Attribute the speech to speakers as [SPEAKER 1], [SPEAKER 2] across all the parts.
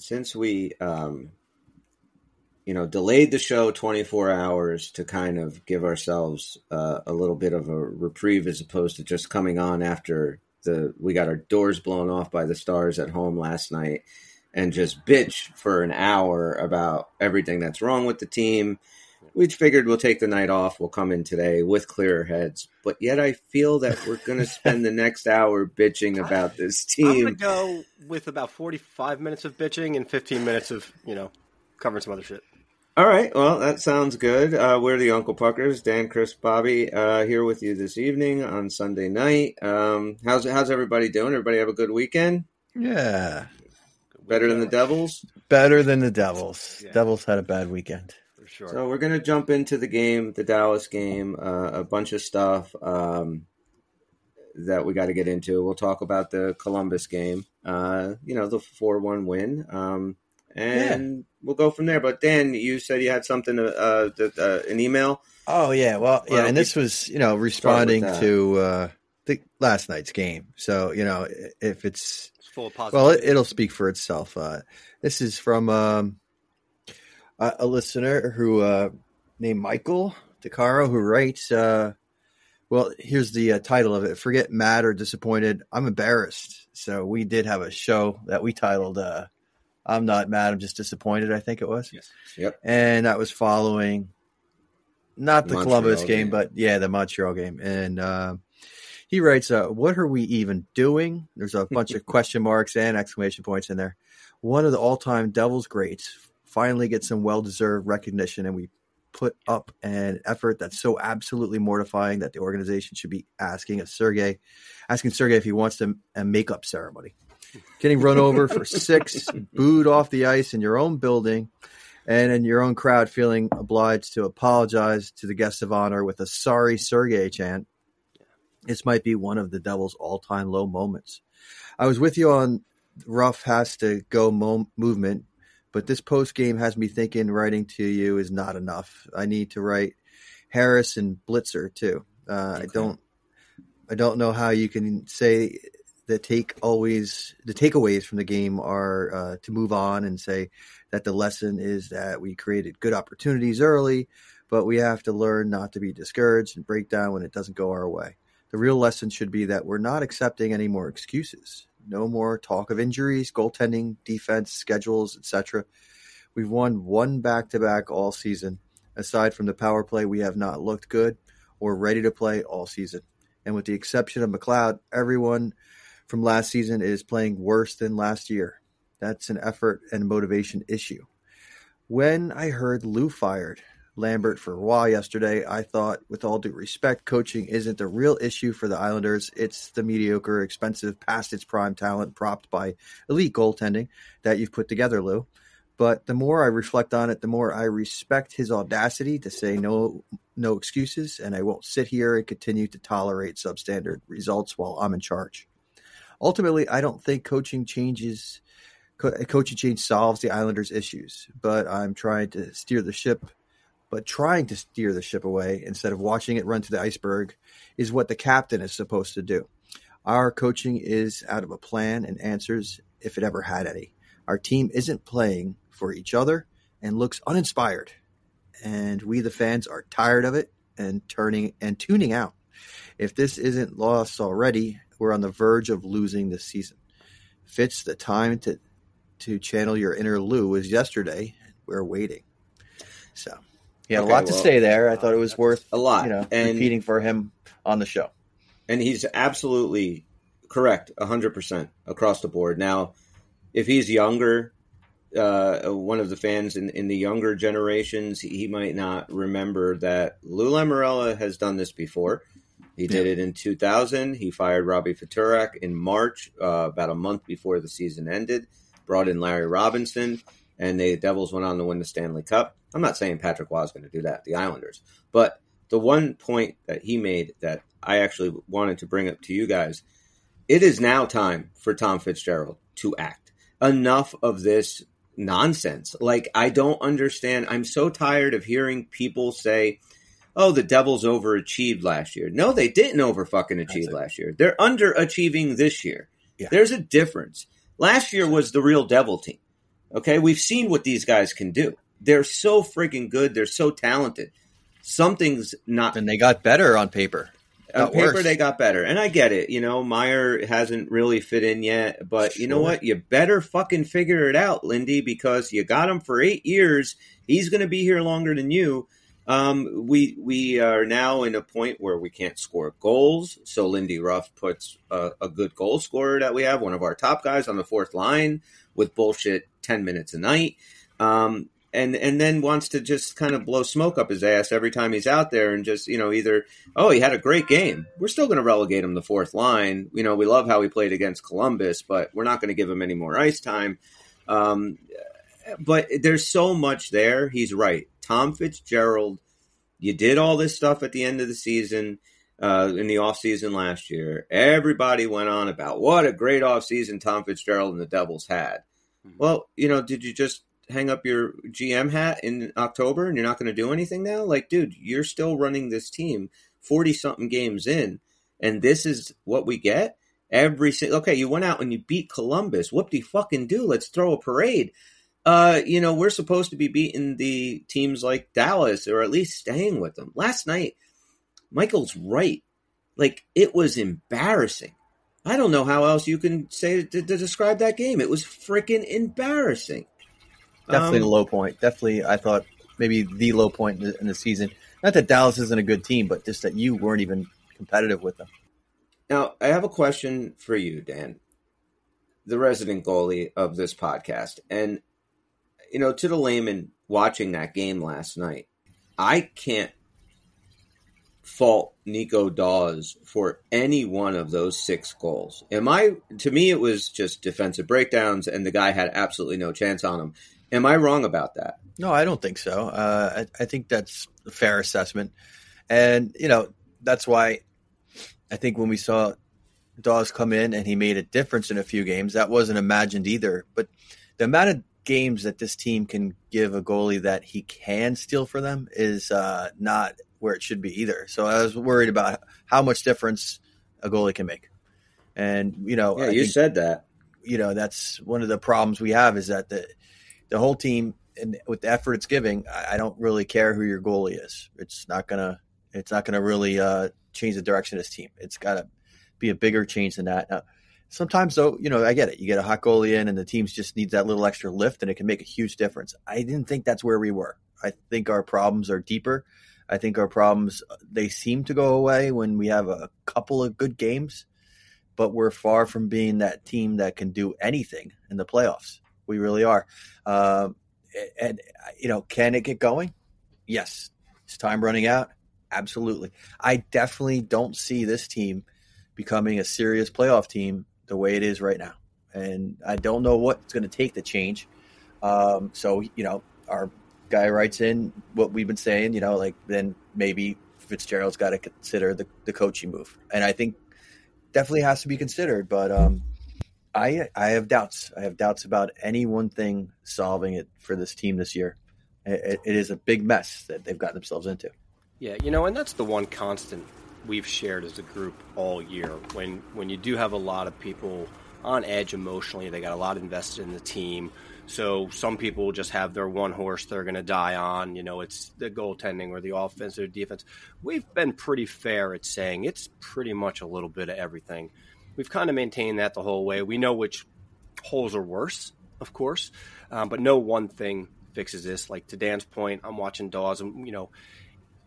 [SPEAKER 1] since we, um, you know, delayed the show 24 hours to kind of give ourselves uh, a little bit of a reprieve as opposed to just coming on after the we got our doors blown off by the stars at home last night and just bitch for an hour about everything that's wrong with the team. We figured we'll take the night off. We'll come in today with clearer heads. But yet I feel that we're going to spend the next hour bitching about this team.
[SPEAKER 2] I'm
[SPEAKER 1] team.
[SPEAKER 2] gonna go with about 45 minutes of bitching and 15 minutes of you know covering some other shit.
[SPEAKER 1] All right. Well, that sounds good. Uh, we're the Uncle Puckers, Dan, Chris, Bobby, uh, here with you this evening on Sunday night. Um, how's how's everybody doing? Everybody have a good weekend?
[SPEAKER 3] Yeah,
[SPEAKER 1] Better than the Devils?
[SPEAKER 3] better than the Devils.
[SPEAKER 2] Yeah.
[SPEAKER 3] Devils had a bad weekend.
[SPEAKER 2] For sure.
[SPEAKER 1] So we're gonna jump into the game, the Dallas game, uh, a bunch of stuff um, that we got to get into. We'll talk about the Columbus game, uh, you know, the four-one win, um, and we'll go from there. But Dan, you said you had something, uh, that, uh, an email.
[SPEAKER 3] Oh yeah, well yeah, and this was you know responding to uh, the last night's game. So you know if it's
[SPEAKER 2] it's full of positive.
[SPEAKER 3] well, it, it'll speak for itself. Uh, this is from um, a, a listener who uh, named Michael DeCaro who writes. Uh, well, here's the uh, title of it: "Forget mad or disappointed. I'm embarrassed." So we did have a show that we titled uh, "I'm not mad. I'm just disappointed." I think it was.
[SPEAKER 2] Yes.
[SPEAKER 1] Yep.
[SPEAKER 3] and that was following not the
[SPEAKER 1] Montreal
[SPEAKER 3] Columbus game,
[SPEAKER 1] game.
[SPEAKER 3] but yeah, the Montreal game. And uh, he writes, uh, "What are we even doing?" There's a bunch of question marks and exclamation points in there. One of the all-time Devils greats finally get some well-deserved recognition, and we put up an effort that's so absolutely mortifying that the organization should be asking a Sergey, asking Sergey if he wants to a makeup ceremony. Getting run over for six, booed off the ice in your own building, and in your own crowd feeling obliged to apologize to the guests of honor with a sorry Sergey chant. This might be one of the Devils' all-time low moments. I was with you on Ruff has to go mo- movement, but this post game has me thinking writing to you is not enough. I need to write Harris and Blitzer too. Uh, I don't, I don't know how you can say the take always the takeaways from the game are uh, to move on and say that the lesson is that we created good opportunities early, but we have to learn not to be discouraged and break down when it doesn't go our way. The real lesson should be that we're not accepting any more excuses. No more talk of injuries, goaltending, defense, schedules, etc. We've won one back to back all season. Aside from the power play, we have not looked good or ready to play all season. And with the exception of McLeod, everyone from last season is playing worse than last year. That's an effort and motivation issue. When I heard Lou fired Lambert for Roy yesterday, I thought, with all due respect, coaching isn't the real issue for the Islanders. It's the mediocre, expensive, past its prime talent propped by elite goaltending that you've put together, Lou. But the more I reflect on it, the more I respect his audacity to say no no excuses, and I won't sit here and continue to tolerate substandard results while I'm in charge. Ultimately, I don't think coaching changes co- coaching change solves the Islanders' issues, but I'm trying to steer the ship. But trying to steer the ship away instead of watching it run to the iceberg is what the captain is supposed to do. Our coaching is out of a plan and answers if it ever had any. Our team isn't playing for each other and looks uninspired. And we, the fans, are tired of it and turning and tuning out. If this isn't lost already, we're on the verge of losing this season. Fitz, the time to to channel your inner Lou was yesterday. We're waiting. So he had
[SPEAKER 1] Okay,
[SPEAKER 3] a lot to
[SPEAKER 1] well,
[SPEAKER 3] say there. I thought it was worth
[SPEAKER 1] A lot.
[SPEAKER 3] you know
[SPEAKER 1] and
[SPEAKER 3] repeating for him on the show.
[SPEAKER 1] and he's absolutely correct 100% across the board now if he's younger uh, one of the fans in, in the younger generations he might not remember that lou Lamoriello has done this before he did it in 2000 he fired robbie Ftorek in march uh, about a month before the season ended brought in larry robinson and the devils went on to win the stanley cup i'm not saying patrick Roy is going to do that the islanders but the one point that he made that I actually wanted to bring up to you guys, it is now time for Tom Fitzgerald to act. Enough of this nonsense. Like I don't understand. I'm so tired of hearing people say, "Oh, the Devils overachieved last year." No, they didn't over fucking achieve last year. They're underachieving this year.
[SPEAKER 3] Yeah.
[SPEAKER 1] There's a difference. Last year was the real Devil team. Okay, we've seen what these guys can do. They're so freaking good. They're so talented. Something's not.
[SPEAKER 3] And they got better on paper.
[SPEAKER 1] On paper, worse. they got better, and I get it. You know, Meier hasn't really fit in yet, but sure. you know what? You better fucking figure it out, Lindy, because you got him for eight years. He's going to be here longer than you. Um, we we are now in a point where we can't score goals. So Lindy Ruff puts a, a, good goal scorer that we have, one of our top guys on the fourth line with bullshit ten minutes a night. Um, and and then wants to just kind of blow smoke up his ass every time he's out there and just you know either oh he had a great game we're still going to relegate him the fourth line you know we love how he played against Columbus but we're not going to give him any more ice time um, but there's so much there he's right Tom Fitzgerald, you did all this stuff at the end of the season, uh, in the offseason last year. Everybody went on about what a great offseason Tom Fitzgerald and the Devils had. Mm-hmm. Well, you know, did you just hang up your GM hat in October and you're not going to do anything now? Like, dude, you're still running this team 40 something games in, and this is what we get? Every single, okay, you went out and you beat Columbus. Do you fucking do? Let's throw a parade uh, you know, we're supposed to be beating the teams like Dallas or at least staying with them. Last night, Michael's right. Like, it was embarrassing. I don't know how else you can say to, to describe that game. It was freaking embarrassing.
[SPEAKER 3] Definitely um, a low point. Definitely, I thought maybe the low point in the, in the season. Not that Dallas isn't a good team, but just that you weren't even competitive with them.
[SPEAKER 1] Now, I have a question for you, Dan, the resident goalie of this podcast. And you know, to the layman watching that game last night, I can't fault Nico Daws for any one of those six goals. Am I? To me, it was just defensive breakdowns, and the guy had absolutely no chance on him. Am I wrong about that?
[SPEAKER 3] No, I don't think so. Uh, I, I think that's a fair assessment, and you know that's why I think when we saw Daws come in and he made a difference in a few games, that wasn't imagined either. But the amount of games that this team can give a goalie that he can steal for them is uh, not where it should be either. So I was worried about how much difference a goalie can make. And you know,
[SPEAKER 1] yeah, I you think, said that.
[SPEAKER 3] You know, that's one of the problems we have is that the the whole team and with the effort it's giving, I, I don't really care who your goalie is. It's not gonna it's not gonna really uh, change the direction of this team. It's got to be a bigger change than that. Now, Sometimes, though, you know, I get it. You get a hot goalie in, and the teams just needs that little extra lift, and it can make a huge difference. I didn't think that's where we were. I think our problems are deeper. I think our problems they seem to go away when we have a couple of good games, but we're far from being that team that can do anything in the playoffs. We really are. Um, and you know, can it get going? Yes. Is time running out? Absolutely. I definitely don't see this team becoming a serious playoff team the way it is right now. And I don't know what's going to take the change. Um, so, you know, our guy writes in what we've been saying, you know, like then maybe Fitzgerald's got to consider the, the coaching move. And I think definitely has to be considered. But um, I, I have doubts. I have doubts about any one thing solving it for this team this year. it, it is a big mess that they've gotten themselves into.
[SPEAKER 2] Yeah, you know, and that's the one constant we've shared as a group all year. When when you do have a lot of people on edge emotionally, they got a lot invested in the team. So some people just have their one horse they're going to die on. You know, it's the goaltending or the offense or defense. We've been pretty fair at saying it's pretty much a little bit of everything. We've kind of maintained that the whole way. We know which holes are worse, of course, um, but no one thing fixes this. Like to Dan's point, I'm watching Daws, and you know,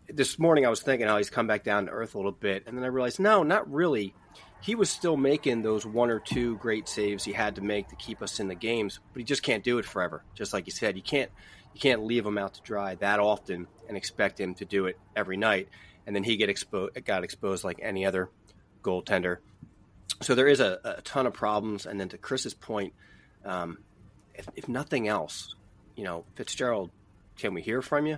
[SPEAKER 2] this morning I was thinking how he's come back down to earth a little bit, and then I realized no, not really. He was still making those one or two great saves he had to make to keep us in the games, but he just can't do it forever. Just like you said, you can't you can't leave him out to dry that often and expect him to do it every night, and then he get exposed got exposed like any other goaltender. So there is a, a ton of problems, and then to Chris's point, um, if, if nothing else, you know, Fitzgerald, can we hear from you?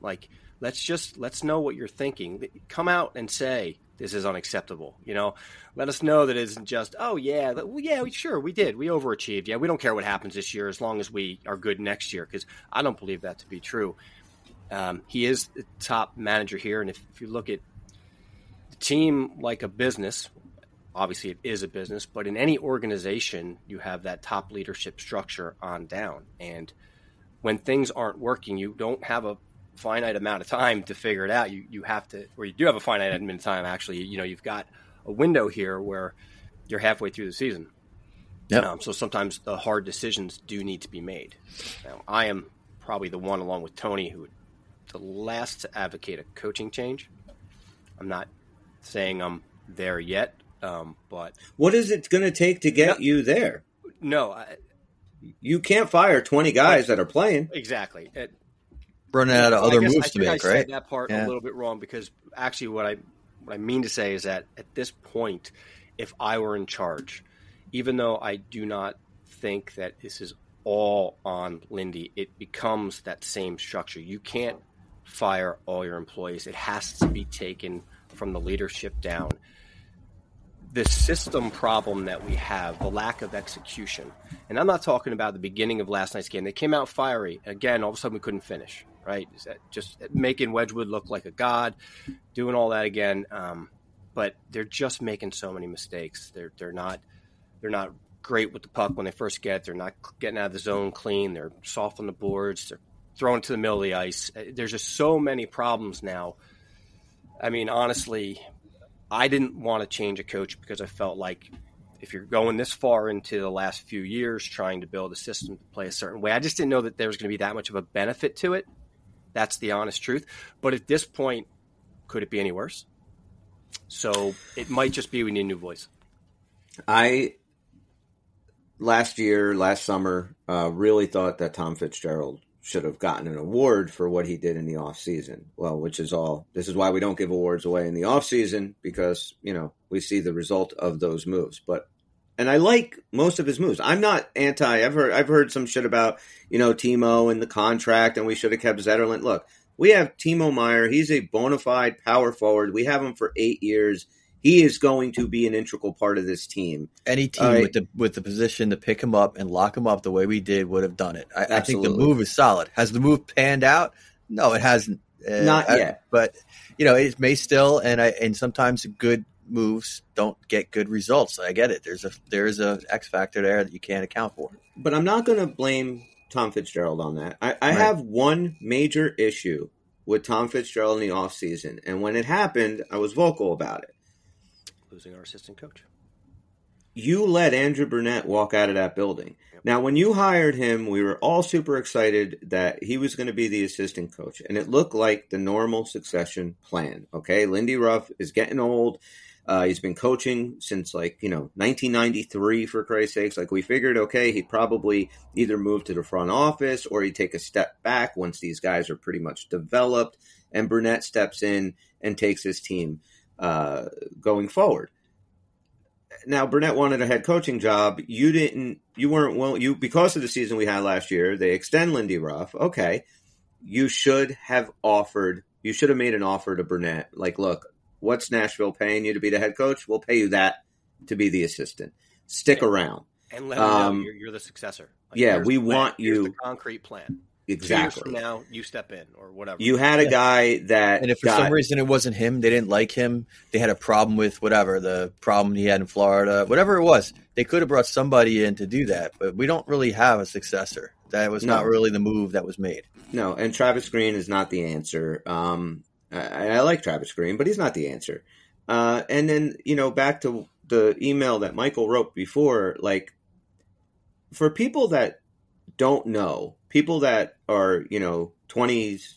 [SPEAKER 2] Like let's just let's know what you're thinking. Come out and say this is unacceptable. You know, let us know that it isn't just oh yeah, well, yeah, sure we did, we overachieved. Yeah, we don't care what happens this year as long as we are good next year because I don't believe that to be true. Um, he is the top manager here, and if, if you look at the team like a business, obviously it is a business, but in any organization, you have that top leadership structure on down. And when things aren't working, you don't have a finite amount of time to figure it out. You you have to, or you do have a finite amount of time. Actually, you know, you've got a window here where you're halfway through the season.
[SPEAKER 3] Yep.
[SPEAKER 2] Um, so sometimes the hard decisions do need to be made. Now, I am probably the one, along with Tony, who the last to advocate a coaching change. I'm not saying I'm there yet, um, but
[SPEAKER 1] What is it going to take to get
[SPEAKER 2] No.
[SPEAKER 1] you there?
[SPEAKER 2] no, I,
[SPEAKER 1] You can't fire 20 guys that are playing.
[SPEAKER 2] exactly. It,
[SPEAKER 3] Running out of other
[SPEAKER 2] guess
[SPEAKER 3] moves
[SPEAKER 2] I
[SPEAKER 3] to
[SPEAKER 2] think I
[SPEAKER 3] make,
[SPEAKER 2] said
[SPEAKER 3] right?
[SPEAKER 2] that part
[SPEAKER 3] Yeah.
[SPEAKER 2] a little bit wrong because actually, what I what I mean to say is that at this point, if I were in charge, even though I do not think that this is all on Lindy, it becomes that same structure. You can't fire all your employees; it has to be taken from the leadership down. The system problem that we have, the lack of execution, and I'm not talking about the beginning of last night's game. They came out fiery. Again, all of a sudden we couldn't finish. Right? Is that just making Wedgewood look like a god, doing all that again. Um, but they're just making so many mistakes. They're they're not they're not great with the puck when they first get. They're not getting out of the zone clean. They're soft on the boards. They're throwing it to the middle of the ice. There's just so many problems now. I mean, honestly, I didn't want to change a coach because I felt like if you're going this far into the last few years trying to build a system to play a certain way, I just didn't know that there was going to be that much of a benefit to it. That's the honest truth. But at this point, could it be any worse? So it might just be we need a new voice.
[SPEAKER 1] I last year, last summer, uh, really thought that Tom Fitzgerald should have gotten an award for what he did in the off season. Well, which is all. This is why we don't give awards away in the off season because you know we see the result of those moves. But and I like most of his moves. I'm not anti. I've heard I've heard some shit about you know Timo and the contract, and we should have kept Zetterlund. Look, we have Timo Meier. He's a bona fide power forward. We have him for eight years. He is going to be an integral part of this team.
[SPEAKER 3] Any team
[SPEAKER 1] right.
[SPEAKER 3] with the with the position to pick him up and lock him up the way we did would have done it. I, I think the move is solid. Has the move panned out? No, it hasn't. Uh,
[SPEAKER 1] Not
[SPEAKER 3] I-
[SPEAKER 1] yet.
[SPEAKER 3] but you know it may still, and I and sometimes good moves don't get good results. I get it. There's a there's a X factor there that you can't account for.
[SPEAKER 1] but I'm not going to blame Tom Fitzgerald on that. I, I
[SPEAKER 3] Right.
[SPEAKER 1] have one major issue with Tom Fitzgerald in the offseason. And when it happened, I was vocal about it.
[SPEAKER 2] Losing our assistant coach.
[SPEAKER 1] You let Andrew Brunette walk out of that building.
[SPEAKER 2] Yep.
[SPEAKER 1] Now, when you hired him, we were all super excited that he was going to be the assistant coach. And it looked like the normal succession plan. Okay. Lindy Ruff is getting old. Uh, he's been coaching since like, you know, 1993 for Christ's sakes. Like we figured, okay, he'd probably either move to the front office or he'd take a step back once these guys are pretty much developed. And Brunette steps in and takes his team uh, going forward. Now Brunette wanted a head coaching job. You didn't. You weren't well. You because of the season we had last year. They extend Lindy Ruff. Okay, you should have offered. You should have made an offer to Brunette. Like, look, what's Nashville paying you to be the head coach? We'll pay you that to be the assistant. Stick
[SPEAKER 2] Yeah.
[SPEAKER 1] around.
[SPEAKER 2] And let them
[SPEAKER 1] Um,
[SPEAKER 2] know you're, you're the successor.
[SPEAKER 1] yeah, we want you-
[SPEAKER 2] the concrete plan.
[SPEAKER 1] Exactly.
[SPEAKER 2] Two years from now, you step in or whatever.
[SPEAKER 1] You had a
[SPEAKER 3] Yeah.
[SPEAKER 1] guy that
[SPEAKER 3] And if for
[SPEAKER 1] got,
[SPEAKER 3] some reason it wasn't him, they didn't like him, they had a problem with whatever the problem he had in Florida, whatever it was, they could have brought somebody in to do that. But we don't really have a successor. That was not really the move that was made.
[SPEAKER 1] No, and Travis Green is not the answer. Um, I, I like Travis Green, but he's not the answer. Uh, and then you know, back to the email that Michael wrote before, like for people that don't know, people that are you know twenties,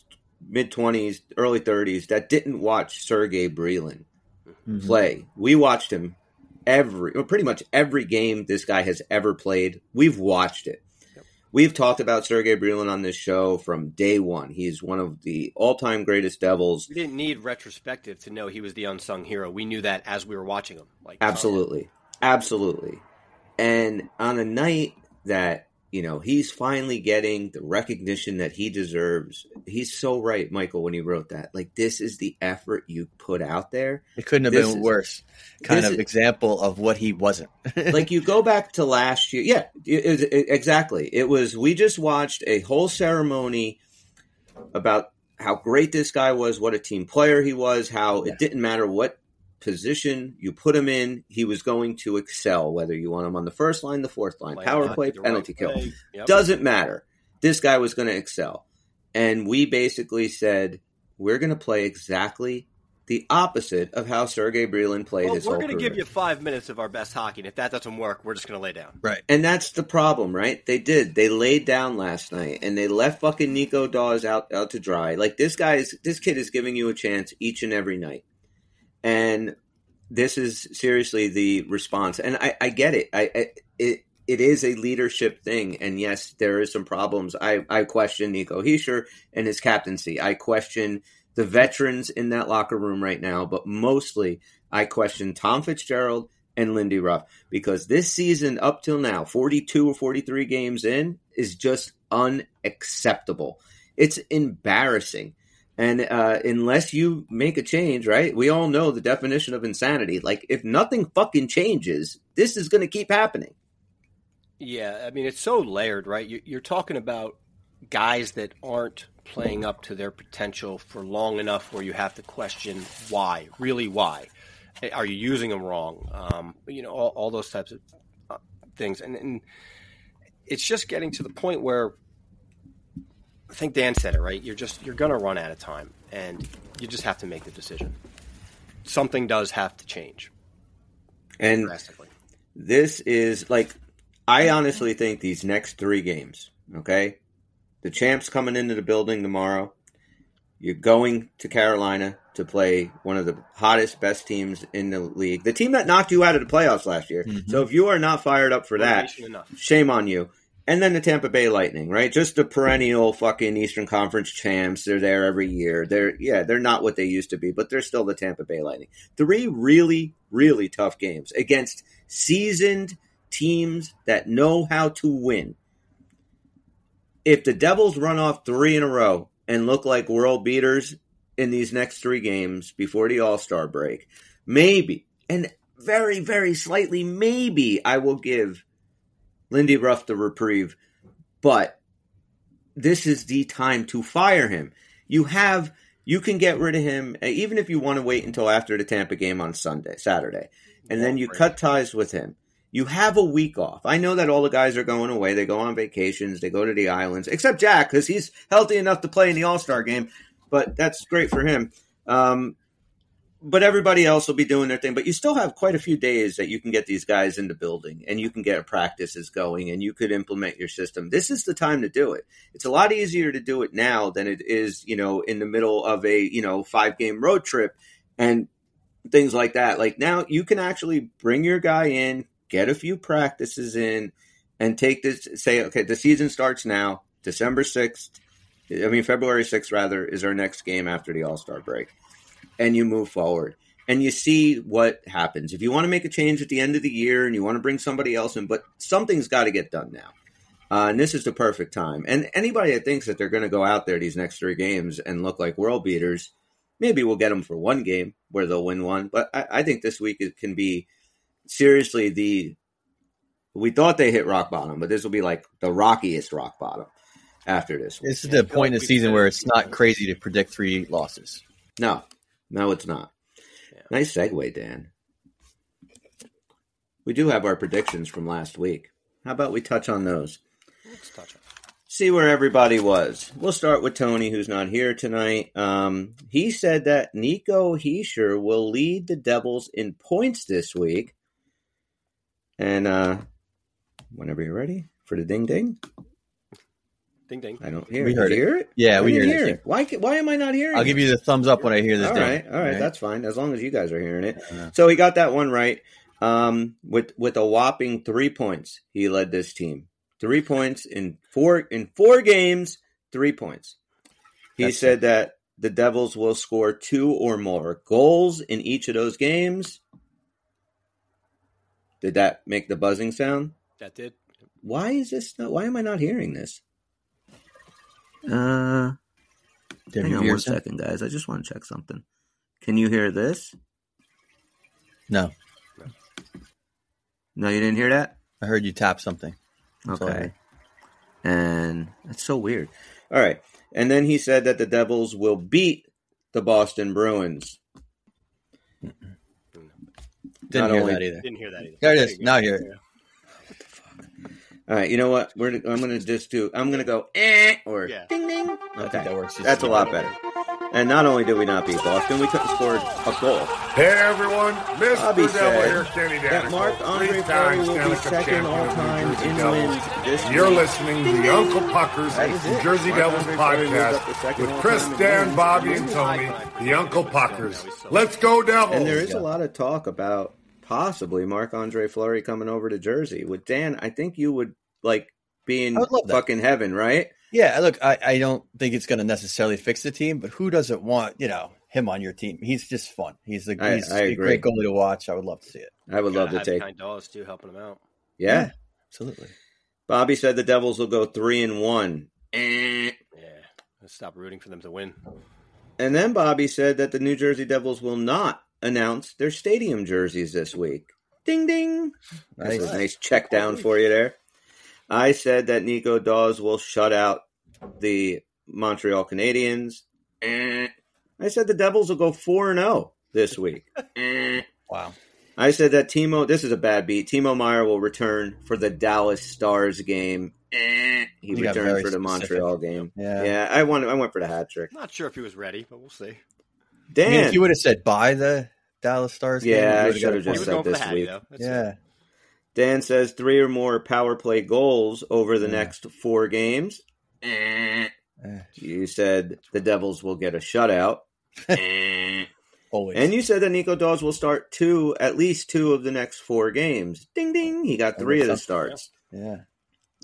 [SPEAKER 1] mid twenties, early thirties that didn't watch Sergey Brylin
[SPEAKER 3] Mhm.
[SPEAKER 1] play, we watched him every, well, pretty much every game this guy has ever played. We've watched it.
[SPEAKER 2] Yep.
[SPEAKER 1] We've talked about Sergey Brylin on this show from day one. He's one of the all-time greatest Devils.
[SPEAKER 2] We didn't need retrospective to know he was the unsung hero. We knew that as we were watching him. Like
[SPEAKER 1] Absolutely, absolutely. And on a night that you know he's finally getting the recognition that he deserves, he's so right, Michael, when he wrote that. Like this is the effort you put out there.
[SPEAKER 3] It couldn't have
[SPEAKER 1] This
[SPEAKER 3] been
[SPEAKER 1] is-
[SPEAKER 3] worse. Kind of
[SPEAKER 1] is-
[SPEAKER 3] example of what he wasn't.
[SPEAKER 1] like you go back to last year yeah it, it- it- exactly it was we just watched a whole ceremony about how great this guy was what a team player he was how
[SPEAKER 3] Yeah.
[SPEAKER 1] it didn't matter what position you put him in, he was going to excel, whether you want him on the first line, the fourth line,
[SPEAKER 2] Play
[SPEAKER 1] power play,
[SPEAKER 2] the right
[SPEAKER 1] penalty kill.
[SPEAKER 2] play. Yep.
[SPEAKER 1] Doesn't matter. This guy was going to excel. And we basically said, we're going to play exactly the opposite of how Sergey Brylin played
[SPEAKER 2] Well,
[SPEAKER 1] his
[SPEAKER 2] we're going to give you five minutes of our best hockey, and if that doesn't work, we're just going to lay down.
[SPEAKER 3] Right.
[SPEAKER 1] And that's the problem, right? They did. They laid down last night and they left fucking Nico Daws out, out to dry. Like this guy's this kid is giving you a chance each and every night. And this is seriously the response. And I, I get it. I, I it it is a leadership thing. And yes, there is some problems. I, I question Nico Hischier and his captaincy. I question the veterans in that locker room right now, but mostly I question Tom Fitzgerald and Lindy Ruff because this season up till now, 42 or 43 games in, is just unacceptable. It's embarrassing. And uh, unless you make a change, right? We all know the definition of insanity. Like, if nothing fucking changes, this is going to keep happening.
[SPEAKER 2] Yeah, I mean it's so layered, right? You- You're talking about guys that aren't playing up to their potential for long enough where you have to question why, really why. Are you using them wrong? Um, you know, all, all those types of uh, things, and, and it's just getting to the point where I think Dan said it right. You're just you're going to run out of time, and you just have to make the decision. Something does have to change
[SPEAKER 1] And
[SPEAKER 2] drastically.
[SPEAKER 1] this is like, I honestly think these next three games, okay? The champs coming into the building tomorrow. You're going to Carolina to play one of the hottest, best teams in the league. The team that knocked you out of the playoffs last year.
[SPEAKER 3] Mhm.
[SPEAKER 1] So if you are not fired up for that,
[SPEAKER 2] enough.
[SPEAKER 1] shame on you. And then the Tampa Bay Lightning, right? Just the perennial fucking Eastern Conference champs. They're there every year. They're yeah, they're not what they used to be, but they're still the Tampa Bay Lightning. Three really, really tough games against seasoned teams that know how to win. If the Devils run off three in a row and look like world beaters in these next three games before the All Star break, maybe, and very, very slightly, maybe I will give Lindy Ruff the reprieve, but this is the time to fire him. You have you can get rid of him uh, even if you want to wait until after the Tampa game on Sunday, Saturday, and then you cut ties with him. You have a week off. I know that all the guys are going away. They go on vacations. They go to the islands, except Jack because he's healthy enough to play in the All Star game. But that's great for him. Um, but everybody else will be doing their thing. But you still have quite a few days that you can get these guys in the building and you can get practices going and you could implement your system. This is the time to do it. It's a lot easier to do it now than it is, you know, in the middle of a, you know, five game road trip and things like that. Like now you can actually bring your guy in, get a few practices in, and take this, say, okay, the season starts now, December 6th. I mean, February 6th, rather, is our next game after the All Star break and you move forward and you see what happens. If you want to make a change at the end of the year and you want to bring somebody else in, but something's got to get done now. Uh, and this is the perfect time. And anybody that thinks that they're going to go out there these next three games and look like world beaters, maybe we'll get them for one game where they'll win one. But I, I think this week it can be seriously the. We thought they hit rock bottom, but this will be like the rockiest rock bottom after this.
[SPEAKER 3] This is the point in the season where it's not crazy to predict three losses.
[SPEAKER 1] No, no, it's not.
[SPEAKER 2] Yeah.
[SPEAKER 1] Nice segue, Dan. We do have our predictions from last week. How about we touch on those?
[SPEAKER 2] Let's touch on.
[SPEAKER 1] See where everybody was. We'll start with Tony, who's not here tonight. Um, he said that Nico Hischier will lead the Devils in points this week. And uh, whenever you're ready for the ding ding,
[SPEAKER 2] Ding ding.
[SPEAKER 1] I don't hear
[SPEAKER 3] We
[SPEAKER 1] it.
[SPEAKER 3] heard
[SPEAKER 1] Did you
[SPEAKER 3] it.
[SPEAKER 1] hear it.
[SPEAKER 3] Yeah,
[SPEAKER 1] I
[SPEAKER 3] we
[SPEAKER 1] didn't
[SPEAKER 3] hear it.
[SPEAKER 1] it. Why? Why am I not hearing?
[SPEAKER 3] I'll
[SPEAKER 1] it?
[SPEAKER 3] give you the thumbs up when I hear this.
[SPEAKER 1] All
[SPEAKER 3] ding.
[SPEAKER 1] right, all right,
[SPEAKER 3] Right?
[SPEAKER 1] that's fine as long as you guys are hearing it.
[SPEAKER 3] Yeah.
[SPEAKER 1] So he got that one right um, with with a whopping three points. He led this team three points in four in four games. Three points. He
[SPEAKER 3] That's-
[SPEAKER 1] said that the Devils will score two or more goals in each of those games. Did that make the buzzing sound?
[SPEAKER 2] That did.
[SPEAKER 1] Why is this not? Why am I not hearing this? Uh,
[SPEAKER 3] Did
[SPEAKER 1] hang on
[SPEAKER 3] hear
[SPEAKER 1] one
[SPEAKER 3] something?
[SPEAKER 1] second, guys. I just want to check something. Can you hear this?
[SPEAKER 3] No,
[SPEAKER 1] No, you didn't hear that.
[SPEAKER 3] I heard you tap something. That's
[SPEAKER 1] Okay. And that's so weird. All right. And then he said that the Devils will beat the Boston Bruins.
[SPEAKER 3] Didn't
[SPEAKER 1] Not
[SPEAKER 3] hear
[SPEAKER 1] only-
[SPEAKER 3] that either.
[SPEAKER 2] Didn't hear that either.
[SPEAKER 3] There it is.
[SPEAKER 2] you go.
[SPEAKER 3] Now here.
[SPEAKER 1] All right, you know what? We're I'm gonna just do. I'm gonna go eh or
[SPEAKER 2] Yeah.
[SPEAKER 1] ding ding.
[SPEAKER 3] I think
[SPEAKER 1] Okay,
[SPEAKER 3] that works. just
[SPEAKER 1] that's a lot better. And not only did we not beat Boston, we couldn't score a goal.
[SPEAKER 4] Hey everyone, Mr.
[SPEAKER 1] Bobby
[SPEAKER 4] Devil
[SPEAKER 1] said
[SPEAKER 4] here, Kenny
[SPEAKER 1] That Marc Andre
[SPEAKER 4] three-time
[SPEAKER 1] Fleury will be second all time in
[SPEAKER 4] Devils.
[SPEAKER 1] wins this
[SPEAKER 4] You're
[SPEAKER 1] week.
[SPEAKER 4] listening to the Uncle Puckers
[SPEAKER 1] That is.
[SPEAKER 4] Jersey
[SPEAKER 1] Mark
[SPEAKER 4] Devils
[SPEAKER 1] Andre Fleury moved up to
[SPEAKER 4] podcast with Chris, Dan. Bobby, and Tony, the Uncle Puckers. Let's go Devils!
[SPEAKER 1] And there is a lot of talk about possibly Marc Andre Fleury coming over to Jersey. With Dan, I think you would like being in
[SPEAKER 3] I would love
[SPEAKER 1] fucking heaven, right?
[SPEAKER 3] Yeah, look, I, I don't think it's going to necessarily fix the team, but who doesn't want you know him on your team? He's just fun. He's a,
[SPEAKER 1] I-
[SPEAKER 3] he's
[SPEAKER 1] I
[SPEAKER 3] a
[SPEAKER 1] agree.
[SPEAKER 3] great goalie to watch. I would love to see it.
[SPEAKER 1] I would love to take.
[SPEAKER 2] Kind Daws too, helping him out.
[SPEAKER 1] Yeah.
[SPEAKER 3] absolutely.
[SPEAKER 1] Bobby said the Devils will go three and one. Eh.
[SPEAKER 2] Yeah, let's stop rooting for them to win.
[SPEAKER 1] And then Bobby said that the New Jersey Devils will not announce their stadium jerseys this week. Ding ding. That's
[SPEAKER 3] Nice.
[SPEAKER 1] a nice check down for you there. I said that Nico Daws will shut out the Montreal Canadiens. Eh. I said the Devils will go 4 and 0 this week. Eh.
[SPEAKER 3] Wow.
[SPEAKER 1] I said that Timo, this is a bad beat. Timo Meier will return for the Dallas Stars game. Eh. He
[SPEAKER 3] You
[SPEAKER 1] returned for the
[SPEAKER 3] specific.
[SPEAKER 1] Montreal game.
[SPEAKER 3] Yeah.
[SPEAKER 1] Yeah, I went, I went for the hat trick.
[SPEAKER 2] Not sure if he was ready, but we'll see.
[SPEAKER 3] I
[SPEAKER 1] Dan.
[SPEAKER 3] mean, if you would have said buy the Dallas Stars,
[SPEAKER 1] Yeah,
[SPEAKER 3] you
[SPEAKER 1] I should've just said
[SPEAKER 2] going for the
[SPEAKER 1] this
[SPEAKER 2] Hattie,
[SPEAKER 1] week.
[SPEAKER 2] though. That's
[SPEAKER 3] yeah.
[SPEAKER 2] it.
[SPEAKER 1] Dan says three or more power play goals over the
[SPEAKER 3] Yeah.
[SPEAKER 1] next four games. Eh.
[SPEAKER 3] Eh,
[SPEAKER 1] You said the Devils will get a shutout. Eh.
[SPEAKER 3] always.
[SPEAKER 1] and you said that Nico Daws will start two, at least two of the next four games. Ding ding. He got three of the starts,
[SPEAKER 3] yeah.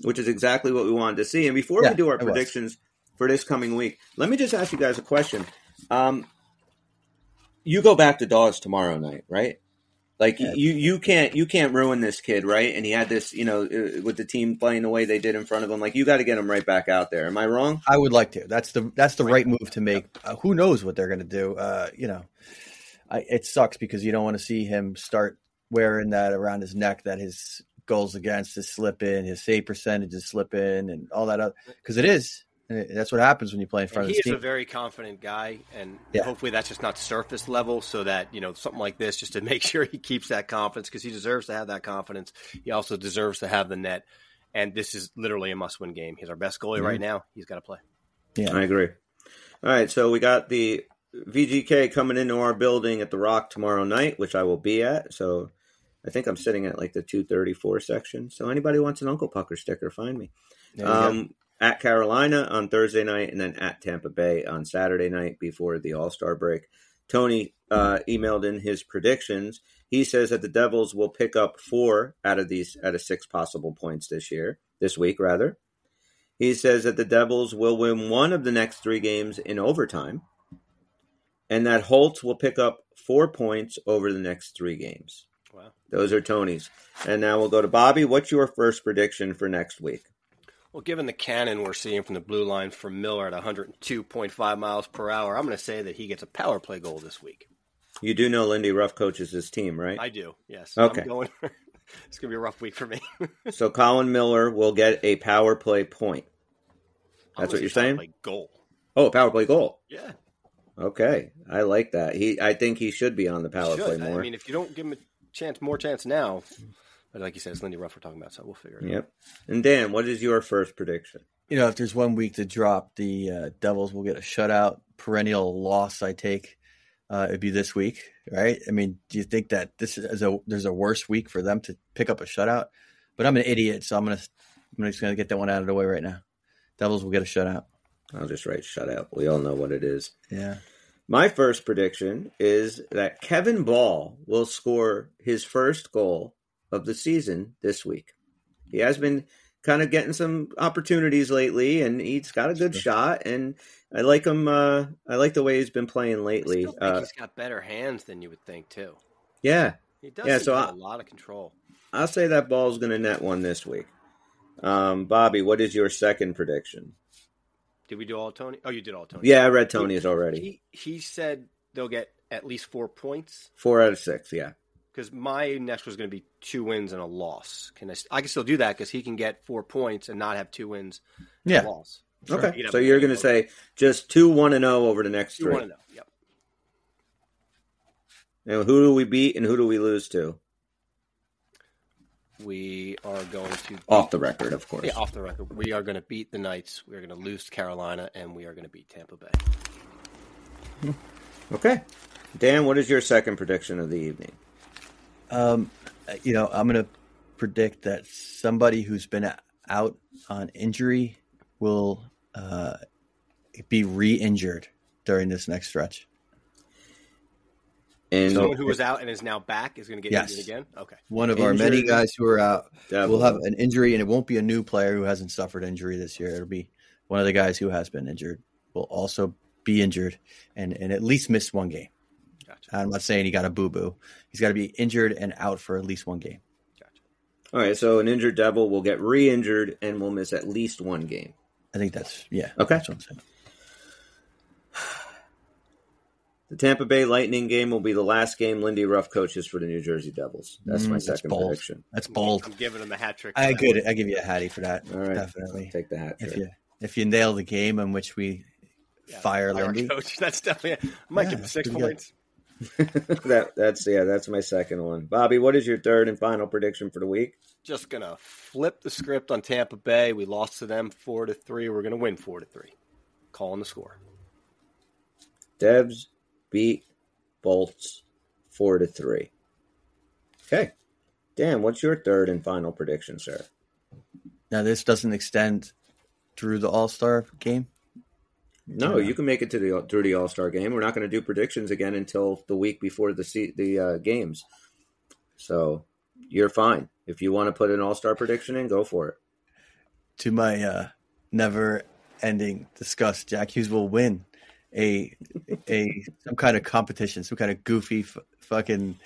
[SPEAKER 1] which is exactly what we wanted to see. And before
[SPEAKER 3] Yeah,
[SPEAKER 1] we do our
[SPEAKER 3] it was.
[SPEAKER 1] predictions for this coming week, let me just ask you guys a question. Um, you go back to Daws tomorrow night, right? Like
[SPEAKER 3] Yeah.
[SPEAKER 1] you, you can't you can't ruin this kid, right? And he had this, you know, uh, with the team playing the way they did in front of him. Like you got to get him right back out there. Am I wrong?
[SPEAKER 3] I would like to. That's the that's the right move to make. Uh, who knows what they're going to do? Uh, you know, I, it sucks because you don't want to see him start wearing that around his neck that his goals against is slipping, his save percentage is slipping, and all that other because it is. And it- that's what happens when you play in front
[SPEAKER 2] And
[SPEAKER 3] of
[SPEAKER 2] he
[SPEAKER 3] this
[SPEAKER 2] is
[SPEAKER 3] team.
[SPEAKER 2] a very confident guy, and
[SPEAKER 3] Yeah.
[SPEAKER 2] hopefully that's just not surface level, so that you know something like this, just to make sure he keeps that confidence because he deserves to have that confidence. He also deserves to have the net, and this is literally a must-win game. He's our best goalie
[SPEAKER 3] Mhm.
[SPEAKER 2] right now. He's got to play.
[SPEAKER 3] yeah,
[SPEAKER 1] I agree. All right, so we got the VGK coming into our building at the Rock tomorrow night, which I will be at. So I think I'm sitting at like the 234 section. So anybody wants an Uncle Pucker sticker, find me.
[SPEAKER 3] There you go.
[SPEAKER 1] Um, at Carolina on Thursday night, and then at Tampa Bay on Saturday night before the All Star break. Tony uh, emailed in his predictions. He says that the Devils will pick up four out of these out of six possible points this year, this week rather. He says that the Devils will win one of the next three games in overtime, and that Holtz will pick up four points over the next three games.
[SPEAKER 2] Wow.
[SPEAKER 1] Those are Tony's. And now we'll go to Bobby. What's your first prediction for next week?
[SPEAKER 2] Well, given the cannon we're seeing from the blue line from Miller at 102.5 miles per hour, I'm going to say that he gets a power play goal this week.
[SPEAKER 1] You do know Lindy Ruff coaches his team, right?
[SPEAKER 2] I do, yes.
[SPEAKER 1] Okay.
[SPEAKER 2] I'm going, it's going to be a rough week for me.
[SPEAKER 1] so Colin Miller will get a power play point. That's what you're saying?
[SPEAKER 2] play goal.
[SPEAKER 1] Oh, a power play goal.
[SPEAKER 2] Yeah.
[SPEAKER 1] Okay, I like that. He, I think he should be on the power play more.
[SPEAKER 2] I mean, if you don't give him a chance, more chance now, but like you said, it's Lindy Ruff we're talking about, so we'll figure it out.
[SPEAKER 1] yep. And Dan, what is your first prediction?
[SPEAKER 3] you know, if there's one week to drop, the uh, Devils will get a shutout. Perennial loss, I take. Uh, it'd be this week, right? I mean, do you think that this is a there's a worse week for them to pick up a shutout? But I'm an idiot, so I'm gonna I'm just gonna get that one out of the way right now. Devils will get a shutout.
[SPEAKER 1] I'll just write shutout. We all know what it is.
[SPEAKER 3] Yeah,
[SPEAKER 1] My first prediction is that Kevin Ball will score his first goal of the season this week. He has been kind of getting some opportunities lately, and he's got a good
[SPEAKER 3] Sure.
[SPEAKER 1] shot. And I like him. Uh, I like the way he's been playing lately. Uh,
[SPEAKER 2] he's got better hands than you would think, too.
[SPEAKER 1] yeah,
[SPEAKER 2] He does
[SPEAKER 1] Yeah, so I-
[SPEAKER 2] a lot of control.
[SPEAKER 1] I'll say that Bahl's going to net one this week. Um, Bobby, what is your second prediction?
[SPEAKER 2] Did we do all Tony? Oh, you did all Tony.
[SPEAKER 1] Yeah, I read Tony's already.
[SPEAKER 2] He, he said they'll get at least four points
[SPEAKER 1] Four out of six. Yeah.
[SPEAKER 2] Because my next was going to be two wins and a loss. Can I? I can still do that because he can get four points and not have two wins and
[SPEAKER 3] yeah.
[SPEAKER 2] a loss.
[SPEAKER 1] Okay.
[SPEAKER 2] He'd
[SPEAKER 1] So you're going to say just two one and zero over the next
[SPEAKER 2] you
[SPEAKER 1] three.
[SPEAKER 2] want to oh, know? Yep.
[SPEAKER 1] Now, who do we beat and who do we lose to?
[SPEAKER 2] We are going to
[SPEAKER 1] off the record, of course.
[SPEAKER 2] Yeah, off the record. We are going to beat the Knights. We are going to lose to Carolina, and we are going to beat Tampa Bay.
[SPEAKER 1] Okay, Dan, what is your second prediction of the evening?
[SPEAKER 3] Um, you know, I'm going to predict that somebody who's been out on injury will uh, be re-injured during this next stretch.
[SPEAKER 2] And someone who was out and is now back is going to get yes. injured again. Okay,
[SPEAKER 3] one of injured. our many guys who are out Definitely. will have an injury, and it won't be a new player who hasn't suffered injury this year. It'll be one of the guys who has been injured will also be injured and and at least miss one game. Gotcha. I'm not saying he got a boo boo. He's got to be injured and out for at least one game.
[SPEAKER 1] Gotcha. All right, so an injured devil will get re-injured and will miss at least one game.
[SPEAKER 3] I think that's yeah.
[SPEAKER 1] Okay, that's what I'm saying. The Tampa Bay Lightning game will be the last game Lindy Ruff coaches for the New Jersey Devils. That's mm, my second
[SPEAKER 3] that's
[SPEAKER 1] prediction.
[SPEAKER 3] That's bold.
[SPEAKER 2] I'm giving him a hat trick.
[SPEAKER 3] I good. I give you a hattie for that.
[SPEAKER 1] All right,
[SPEAKER 3] definitely
[SPEAKER 1] take the hat.
[SPEAKER 3] Trick. If you if you nail the game in which we yeah, fire Lindy,
[SPEAKER 2] coach, that's definitely. I might yeah, give him six points.
[SPEAKER 1] that that's yeah, that's my second one. Bobby, what is your third and final prediction for the week?
[SPEAKER 2] Just gonna flip the script on Tampa Bay. We lost to them four to three. We're gonna win four to three. Calling the score.
[SPEAKER 1] Devs beat Bolts four to three. Okay. Dan, what's your third and final prediction, sir?
[SPEAKER 3] Now this doesn't extend through the All Star game.
[SPEAKER 1] No, you can make it to the through the All Star game. We're not going to do predictions again until the week before the the uh, games. So you're fine if you want to put an All Star prediction in. Go for it.
[SPEAKER 3] To my uh, never ending disgust, Jack Hughes will win a a some kind of competition, some kind of goofy f- fucking.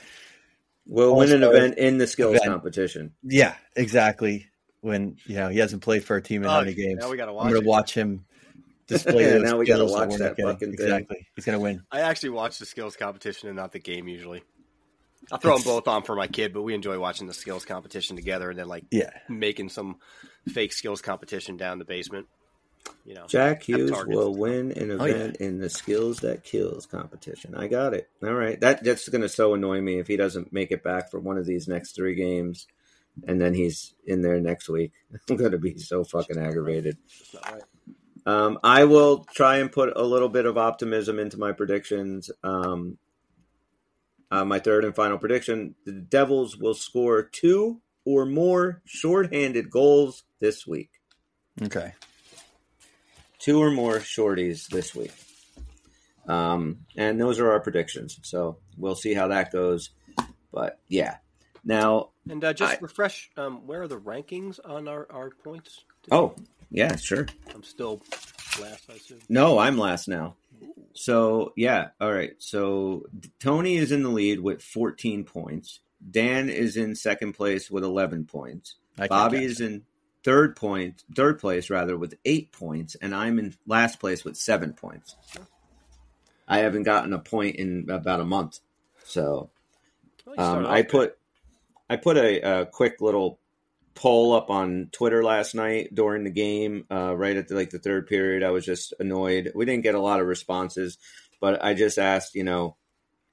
[SPEAKER 1] We'll win an event in the skills event. competition.
[SPEAKER 3] Yeah, exactly. When you know he hasn't played for a team in how many games?
[SPEAKER 2] Now we gotta watch
[SPEAKER 3] I'm going to watch him display.
[SPEAKER 1] yeah, now we got to watch that fucking thing.
[SPEAKER 3] Exactly, he's going to win.
[SPEAKER 2] I actually watch the skills competition and not the game usually. I throw them both on for my kid, but we enjoy watching the skills competition together and then like
[SPEAKER 3] yeah.
[SPEAKER 2] making some fake skills competition down the basement. You know,
[SPEAKER 1] Jack Hughes will win an event oh, yeah. in the skills that kills competition. I got it. All right, that that's going to so annoy me if he doesn't make it back for one of these next three games, and then he's in there next week. I'm going to be so fucking aggravated. Um, I will try and put a little bit of optimism into my predictions. Um, uh, my third and final prediction: the Devils will score two or more shorthanded goals this week.
[SPEAKER 3] Okay
[SPEAKER 1] two or more shorties this week. Um, and those are our predictions. So we'll see how that goes. But yeah. Now,
[SPEAKER 2] and uh, just I, refresh, um, where are the rankings on our, our points?
[SPEAKER 1] Oh, yeah, sure.
[SPEAKER 2] I'm still last, I assume.
[SPEAKER 1] No, I'm last now. So, yeah, all right. So Tony is in the lead with 14 points. Dan is in second place with 11 points. Bobby is in third point, third place rather, with eight points, and I'm in last place with seven points. I haven't gotten a point in about a month, so um, I put I put a, a, quick little poll up on Twitter last night during the game, uh, right at the, like the third period. I was just annoyed. We didn't get a lot of responses, but I just asked, you know,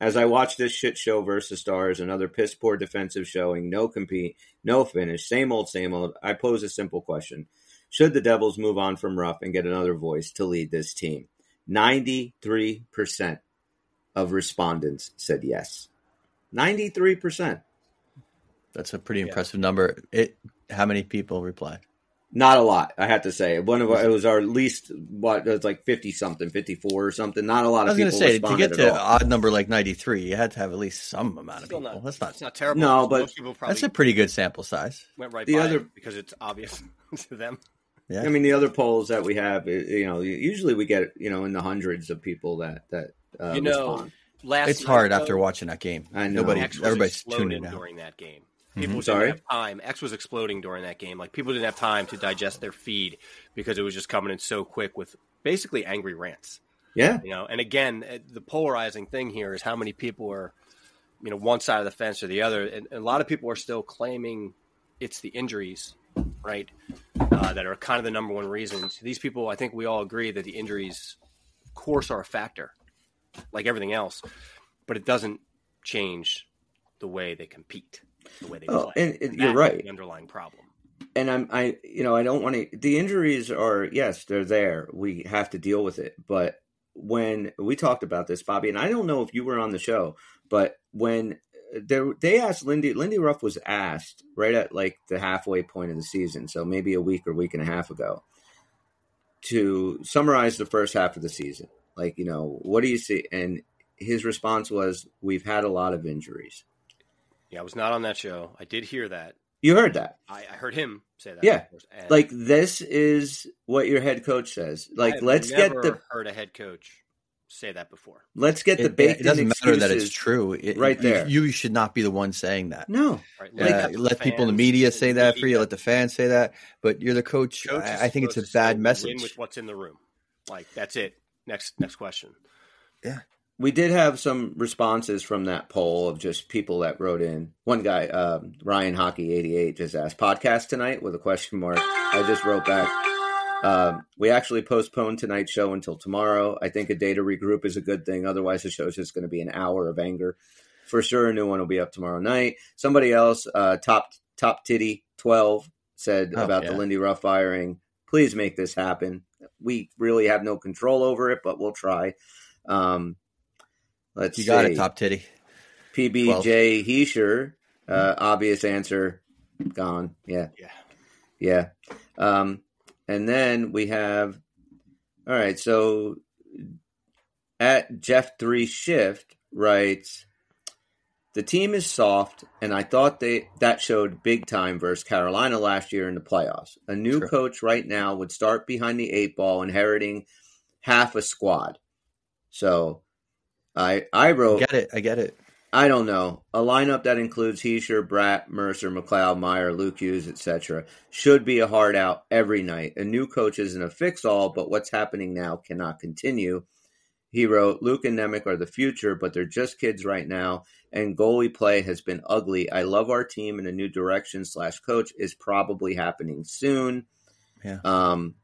[SPEAKER 1] as I watch this shit show versus stars, another piss poor defensive showing, no compete, no finish, same old, same old, I pose a simple question. Should the Devils move on from Ruff and get another voice to lead this team? 93% of respondents said yes. 93%.
[SPEAKER 3] That's a pretty impressive yeah. number. It how many people replied?
[SPEAKER 1] Not a lot, I have to say. One of our, it was our least what it was like fifty something, fifty four or something. Not a lot of people. I was going to say to
[SPEAKER 3] get to an odd number like ninety three, you had to have at least some amount of people. Not, that's not,
[SPEAKER 2] not terrible.
[SPEAKER 1] No, but
[SPEAKER 3] that's a pretty good sample size.
[SPEAKER 2] Went right the other because it's obvious to them.
[SPEAKER 1] Yeah, I mean the other polls that we have, you know, usually we get you know in the hundreds of people that that uh,
[SPEAKER 2] you know. Respond.
[SPEAKER 3] Last it's hard though, after watching that game.
[SPEAKER 1] I know.
[SPEAKER 3] Nobody, everybody's tuning out
[SPEAKER 2] during that game. People mm-hmm. didn't Sorry? have time. X was exploding during that game. Like people didn't have time to digest their feed because it was just coming in so quick with basically angry rants.
[SPEAKER 1] Yeah,
[SPEAKER 2] you know. And again, eh, the polarizing thing here is how many people are, you know, one side of the fence or the other. And, a lot of people are still claiming it's the injuries, right, uh, that are kind of the number one reasons. These people, I think, we all agree that the injuries, of course, are a factor, like everything else, but it doesn't change the way they compete, the way they
[SPEAKER 1] Oh,
[SPEAKER 2] play.
[SPEAKER 1] and
[SPEAKER 2] That
[SPEAKER 1] you're right.
[SPEAKER 2] The underlying problem.
[SPEAKER 1] and I'm I you know I don't want to the injuries are yes they're there we have to deal with it but when we talked about this Bobby and I don't know if you were on the show but when uh, there they asked Lindy Lindy Ruff was asked right at like the halfway point of the season so maybe a week or week and a half ago to summarize the first half of the season like you know what do you see and his response was we've had a lot of injuries
[SPEAKER 2] Yeah, I was not on that show. I did hear that.
[SPEAKER 1] you heard that
[SPEAKER 2] I, I heard him say that.
[SPEAKER 1] Yeah.
[SPEAKER 2] course, and
[SPEAKER 1] like this is what your head coach says like
[SPEAKER 2] I've
[SPEAKER 1] let's get the
[SPEAKER 2] heard a head coach say that before.
[SPEAKER 1] let's get the
[SPEAKER 3] It,
[SPEAKER 1] baked
[SPEAKER 3] it doesn't
[SPEAKER 1] in
[SPEAKER 3] matter that it's true. It-
[SPEAKER 1] right
[SPEAKER 3] you-
[SPEAKER 1] there.
[SPEAKER 3] You, should not be the one saying that.
[SPEAKER 1] no
[SPEAKER 2] Right?
[SPEAKER 3] Uh,
[SPEAKER 2] Leave that to
[SPEAKER 3] let people in the media say that for you. Let the fans say that. But you're the coach.
[SPEAKER 2] Coach
[SPEAKER 3] I, I think it's a bad message.
[SPEAKER 2] With what's in the room. Like that's it. Next next question.
[SPEAKER 1] We did have some responses from that poll of just people that wrote in. One guy um, ryan hockey 88 just asked podcast tonight? with a question mark. I just wrote back um, we actually postponed tonight's show until tomorrow. I think a day to regroup is a good thing. Otherwise the show's just going to be an hour of anger. For sure a new one will be up tomorrow night. Somebody else uh, top top titty 12 said
[SPEAKER 3] Oh,
[SPEAKER 1] about
[SPEAKER 3] yeah.
[SPEAKER 1] the lindy ruff firing please make this happen. We really have no control over it but we'll try. Um, let's
[SPEAKER 3] you got it, top titty.
[SPEAKER 1] PBJ Hischier, uh, obvious answer, gone. Yeah,
[SPEAKER 2] Yeah.
[SPEAKER 1] yeah. Um, and then we have, all right. So at Jeff Three Shift writes, the team is soft, and I thought they that showed big time versus Carolina last year in the playoffs. A new
[SPEAKER 3] True.
[SPEAKER 1] coach right now would start behind the eight ball, inheriting half a squad. So. I I
[SPEAKER 3] I
[SPEAKER 1] wrote
[SPEAKER 3] get it. I get it.
[SPEAKER 1] I don't know. A lineup that includes Hischier, Bratt, Mercer, McLeod, Meier, Luke Hughes, etc. should be a hard out every night. A new coach isn't a fix all, but what's happening now cannot continue. He wrote, Luke and Nemec are the future, but they're just kids right now, and goalie play has been ugly. I love our team, and a new direction slash coach is probably happening soon.
[SPEAKER 3] Yeah.
[SPEAKER 1] Um,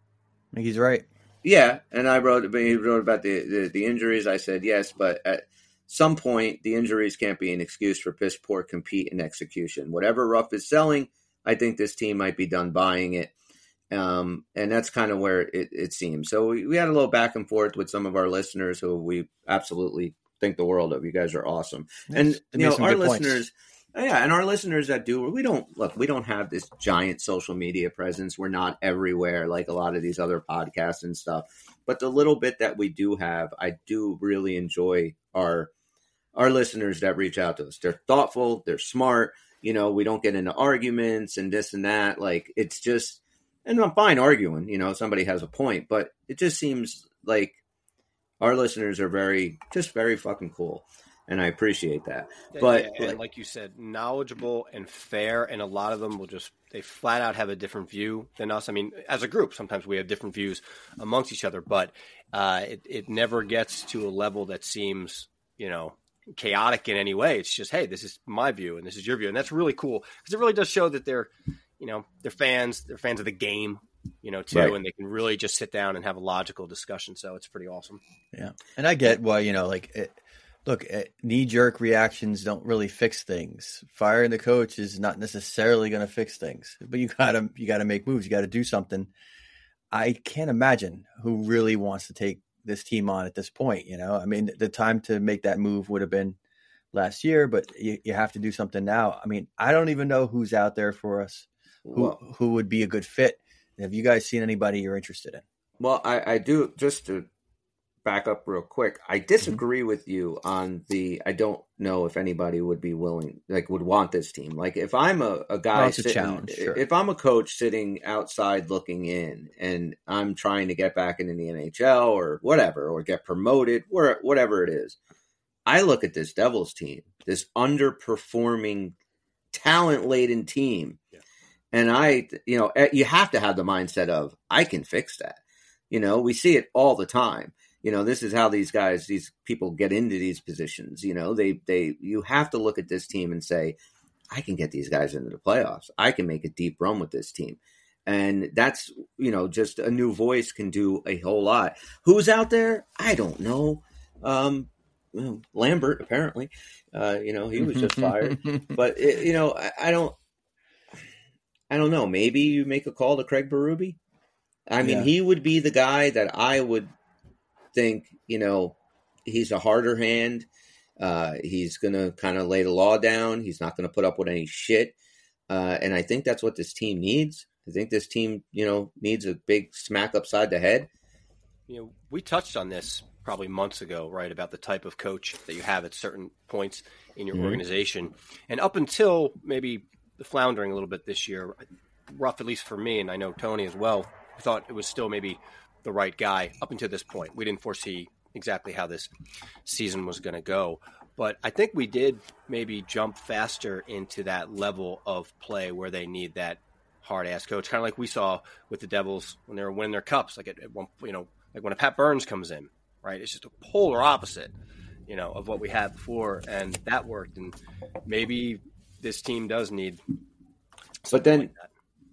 [SPEAKER 3] I think he's right.
[SPEAKER 1] Yeah, and I wrote. He wrote about the, the the injuries. I said yes, but at some point, the injuries can't be an excuse for piss poor compete and execution. Whatever Ruff is selling, I think this team might be done buying it, um, and that's kind of where it, it seems. So we, we had a little back and forth with some of our listeners who we absolutely think the world of. You guys are awesome, and you know our
[SPEAKER 3] listeners. points.
[SPEAKER 1] Yeah, and our listeners that do, we don't look. We don't have this giant social media presence. We're not everywhere like a lot of these other podcasts and stuff. But the little bit that we do have, I do really enjoy our our listeners that reach out to us. They're thoughtful. They're smart. You know, we don't get into arguments and this and that. Like it's just, and I'm fine arguing. You know, somebody has a point, but it just seems like our listeners are very, just very fucking cool, and I appreciate that. But,
[SPEAKER 2] Yeah, and
[SPEAKER 1] like-
[SPEAKER 2] like you said, knowledgeable and fair, and a lot of them will just they flat out have a different view than us. I mean, as a group, sometimes we have different views amongst each other, but uh, it it never gets to a level that seems you know chaotic in any way. It's just hey, this is my view and this is your view, and that's really cool because it really does show that they're you know they're fans, they're fans of the game. You know, too,
[SPEAKER 1] Right.
[SPEAKER 2] and they can really just sit down and have a logical discussion. So it's pretty awesome.
[SPEAKER 3] Yeah, and I get why you know, like, it, look, eh, knee jerk reactions don't really fix things. Firing the coach is not necessarily going to fix things, but you gotta you gotta make moves. You got to do something. I can't imagine who really wants to take this team on at this point. You know, I mean, the time to make that move would have been last year, but you, you have to do something now. I mean, I don't even know who's out there for us who
[SPEAKER 1] Well,
[SPEAKER 3] who would be a good fit. Have you guys seen anybody you're interested in?
[SPEAKER 1] Well, I, I do just to back up real quick. I disagree with you on the. I don't know if anybody would be willing, like, would want this team. Like, if I'm a, a guy,
[SPEAKER 3] Well, it's a
[SPEAKER 1] sitting,
[SPEAKER 3] challenge, sure.
[SPEAKER 1] if I'm a coach sitting outside looking in, and I'm trying to get back into the NHL or whatever, or get promoted, where whatever it is, I look at this Devils team, this underperforming, talent laden team.
[SPEAKER 2] Yeah.
[SPEAKER 1] And I, you know, eh, you have to have the mindset of, I can fix that. You know, we see it all the time. You know, this is how these guys, these people get into these positions. You know, they, they, you have to look at this team and say, I can get these guys into the playoffs. I can make a deep run with this team. And that's, you know, just a new voice can do a whole lot. Who's out there? I don't know. Um, well, Lambert apparently, uh, you know, he was just fired. but it, you know, I, I, don't, I don't know. Maybe you make a call to Craig Berube. I mean, yeah. he would be the guy that I would think. You know, he's a harder hand. Uh, he's going to kind of lay the law down. He's not going to put up with any shit. Uh, and I think that's what this team needs. I think this team, you know, needs a big smack upside the head.
[SPEAKER 2] You know, we touched on this probably months ago, right, about the type of coach that you have at certain points in your mm-hmm. organization. And up until maybe the floundering a little bit this year, Ruff at least for me, and I know Tony as well, thought it was still maybe the right guy up until this point. We didn't foresee exactly how this season was going to go. But I think we did maybe jump faster into that level of play where they need that hard ass coach, kind of like we saw with the Devils when they were winning their cups. Like at, at one, you know, like when a Pat Burns comes in, right? It's just a polar opposite, you know, of what we had before, and that worked. And maybe this team does need.
[SPEAKER 1] But then like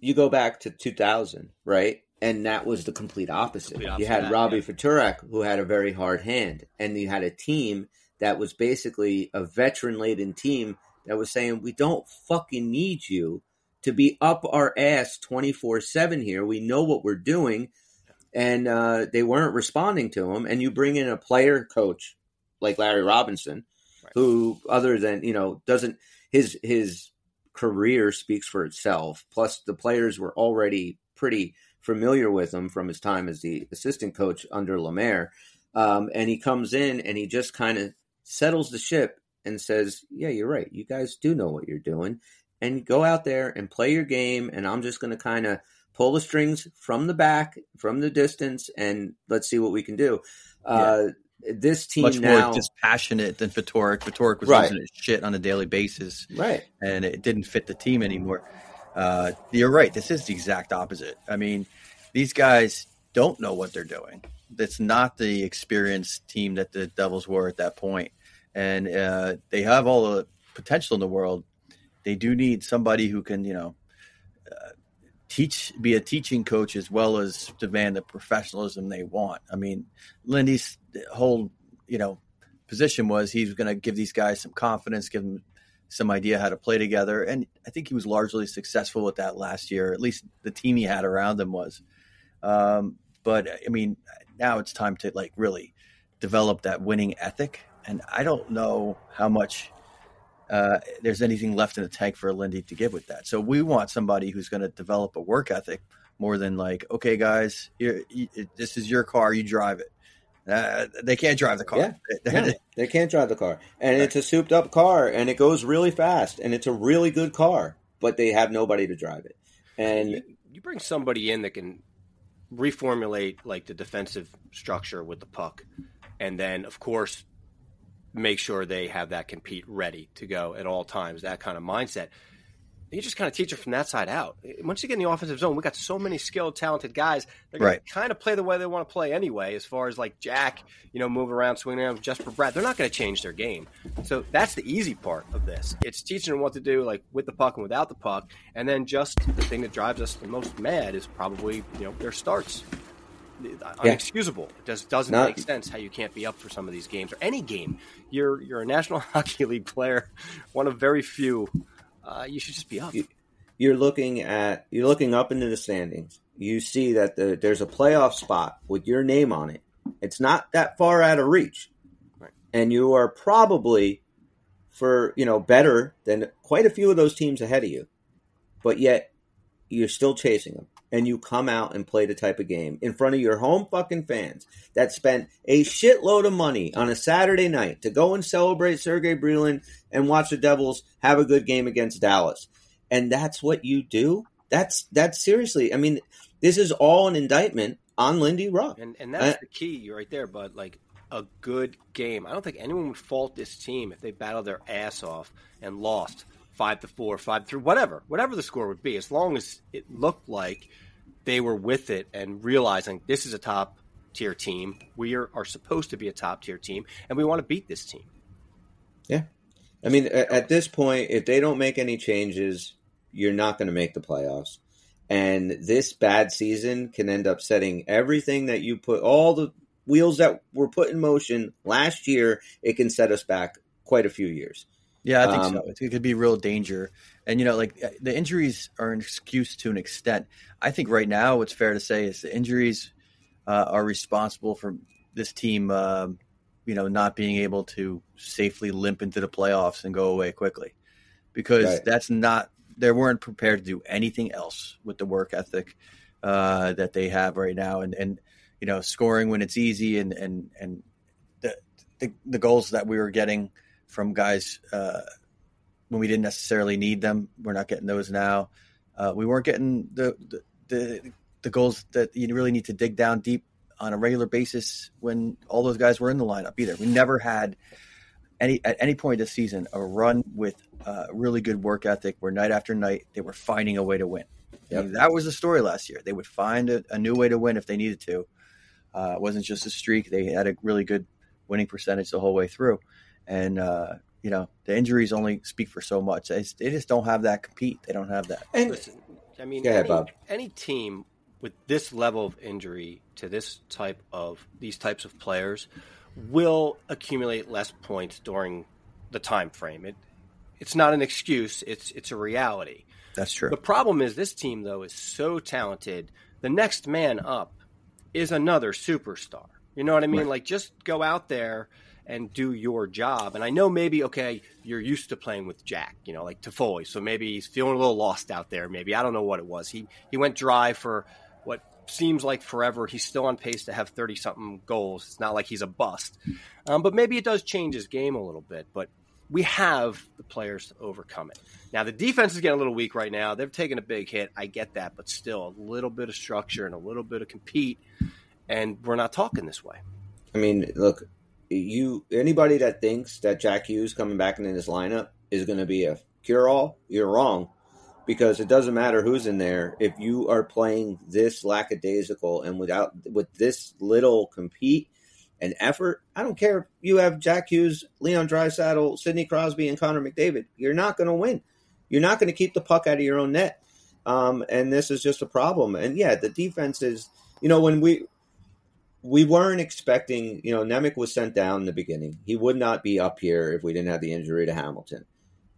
[SPEAKER 1] you go back to 2000, right? And that was the complete opposite. Complete opposite you had that, Robbie yeah. Ftorek, who had a very hard hand, and you had a team that was basically a veteran-laden team that was saying, "We don't fucking need you to be up our ass twenty four seven here. We know what we're doing." And uh, they weren't responding to him. And you bring in a player coach like Larry Robinson, right. who, other than you know, doesn't his his career speaks for itself. Plus, the players were already pretty familiar with him from his time as the assistant coach under Lemaire. Um, and he comes in and he just kind of settles the ship and says, Yeah, you're right. You guys do know what you're doing. And go out there and play your game. And I'm just going to kind of pull the strings from the back, from the distance, and let's see what we can do. Yeah. Uh, this team
[SPEAKER 3] much
[SPEAKER 1] now,
[SPEAKER 3] more dispassionate than Ftorek. Ftorek was right. losing his shit on a daily basis,
[SPEAKER 1] right?
[SPEAKER 3] And it didn't fit the team anymore. Uh, you're right. This is the exact opposite. I mean, these guys don't know what they're doing. That's not the experienced team that the Devils were at that point. And uh, they have all the potential in the world. They do need somebody who can, you know, uh, teach, be a teaching coach as well as demand the professionalism they want. I mean, Lindy's whole, you know, position was he's going to give these guys some confidence, give them some idea how to play together. And I think he was largely successful with that last year. At least the team he had around him was. Um, but I mean, now it's time to like really develop that winning ethic. And I don't know how much uh, there's anything left in the tank for Lindy to give with that. So we want somebody who's going to develop a work ethic more than like, okay, guys, you, this is your car, you drive it. Uh, they can't drive the car.
[SPEAKER 1] Yeah, no, they can't drive the car, and right. it's a souped up car, and it goes really fast, and it's a really good car, but they have nobody to drive it. And
[SPEAKER 2] you, you bring somebody in that can reformulate like the defensive structure with the puck, and then of course make sure they have that compete ready to go at all times. That kind of mindset you just kind of teach it from that side out. Eh, once you get in the offensive zone, we got so many skilled, talented guys. They're going right. to kind of play the way they want to play anyway. As far as like Jack, you know, move around, swing around, just for Brad, they're not going to change their game. So that's the easy part of this. It's teaching them what to do, like with the puck and without the puck, and then just the thing that drives us the most mad is probably you know their starts. Unexcusable. It just doesn't not, make sense how you can't be up for some of these games or any game. You're you're a National Hockey League player, one of very few uh, you should just be up.
[SPEAKER 1] You're looking at you're looking up into the standings. You see that the, there's a playoff spot with your name on it. It's not that far out of reach, right. and you are probably for you know better than quite a few of those teams ahead of you, but yet you're still chasing them and you come out and play the type of game in front of your home fucking fans that spent a shitload of money on a Saturday night to go and celebrate Sergey Brylin and watch the Devils have a good game against Dallas. And that's what you do? That's that's seriously. I mean, this is all an indictment on Lindy Ruff.
[SPEAKER 2] And and that's uh, the key right there, but like a good game. I don't think anyone would fault this team if they battled their ass off and lost five to four, five three, whatever, whatever the score would be, as long as it looked like they were with it and realizing this is a top tier team. We are, are supposed to be a top tier team, and we want to beat this team.
[SPEAKER 1] Yeah. I mean, at this point, if they don't make any changes, you're not going to make the playoffs. And this bad season can end up setting everything that you put, all the wheels that were put in motion last year, it can set us back quite a few years.
[SPEAKER 3] Yeah, I think um, so. It could be real danger. And, you know, like the injuries are an excuse to an extent. I think right now, what's fair to say is the injuries uh, are responsible for this team, uh, you know, not being able to safely limp into the playoffs and go away quickly because right. that's not, they weren't prepared to do anything else with the work ethic uh, that they have right now. And, and, you know, scoring when it's easy and, and, and the, the, the goals that we were getting – from guys uh, when we didn't necessarily need them. We're not getting those now. Uh, we weren't getting the, the, the the goals that you really need to dig down deep on a regular basis when all those guys were in the lineup either. We never had any at any point this season a run with uh, really good work ethic where night after night they were finding a way to win. Yep. that was the story last year. They would find a, a new way to win if they needed to. Uh, it wasn't just a streak; they had a really good winning percentage the whole way through and uh, you know the injuries only speak for so much. They, they just don't have that compete. They don't have that.
[SPEAKER 2] And Listen, I mean, ahead, any, any, team with this level of injury to this type of these types of players will accumulate less points during the time frame. It it's not an excuse. It's it's a reality.
[SPEAKER 3] That's true.
[SPEAKER 2] The problem is this team though is so talented. The next man up is another superstar. You know what I mean? Right. Like just go out there and do your job. And I know maybe okay, you're used to playing with Jack, you know, like Toffoli, so maybe he's feeling a little lost out there. Maybe I don't know what it was. He he went dry for what seems like forever. He's still on pace to have thirty something goals. It's not like he's a bust, um, but maybe it does change his game a little bit. But we have the players to overcome it. Now the defense is getting a little weak right now. They've taken a big hit. I get that, but still a little bit of structure and a little bit of compete. And we're not talking this way.
[SPEAKER 1] I mean, look, you anybody that thinks that Jack Hughes coming back in his lineup is going to be a cure all, you're wrong. Because it doesn't matter who's in there if you are playing this lackadaisical and without with this little compete and effort. I don't care if you have Jack Hughes, Leon Draisaitl, Sidney Crosby, and Connor McDavid. You're not going to win. You're not going to keep the puck out of your own net. Um, and this is just a problem. And yeah, the defense is. You know, when we we weren't expecting, you know, Nemec was sent down in the beginning. He would not be up here if we didn't have the injury to Hamilton.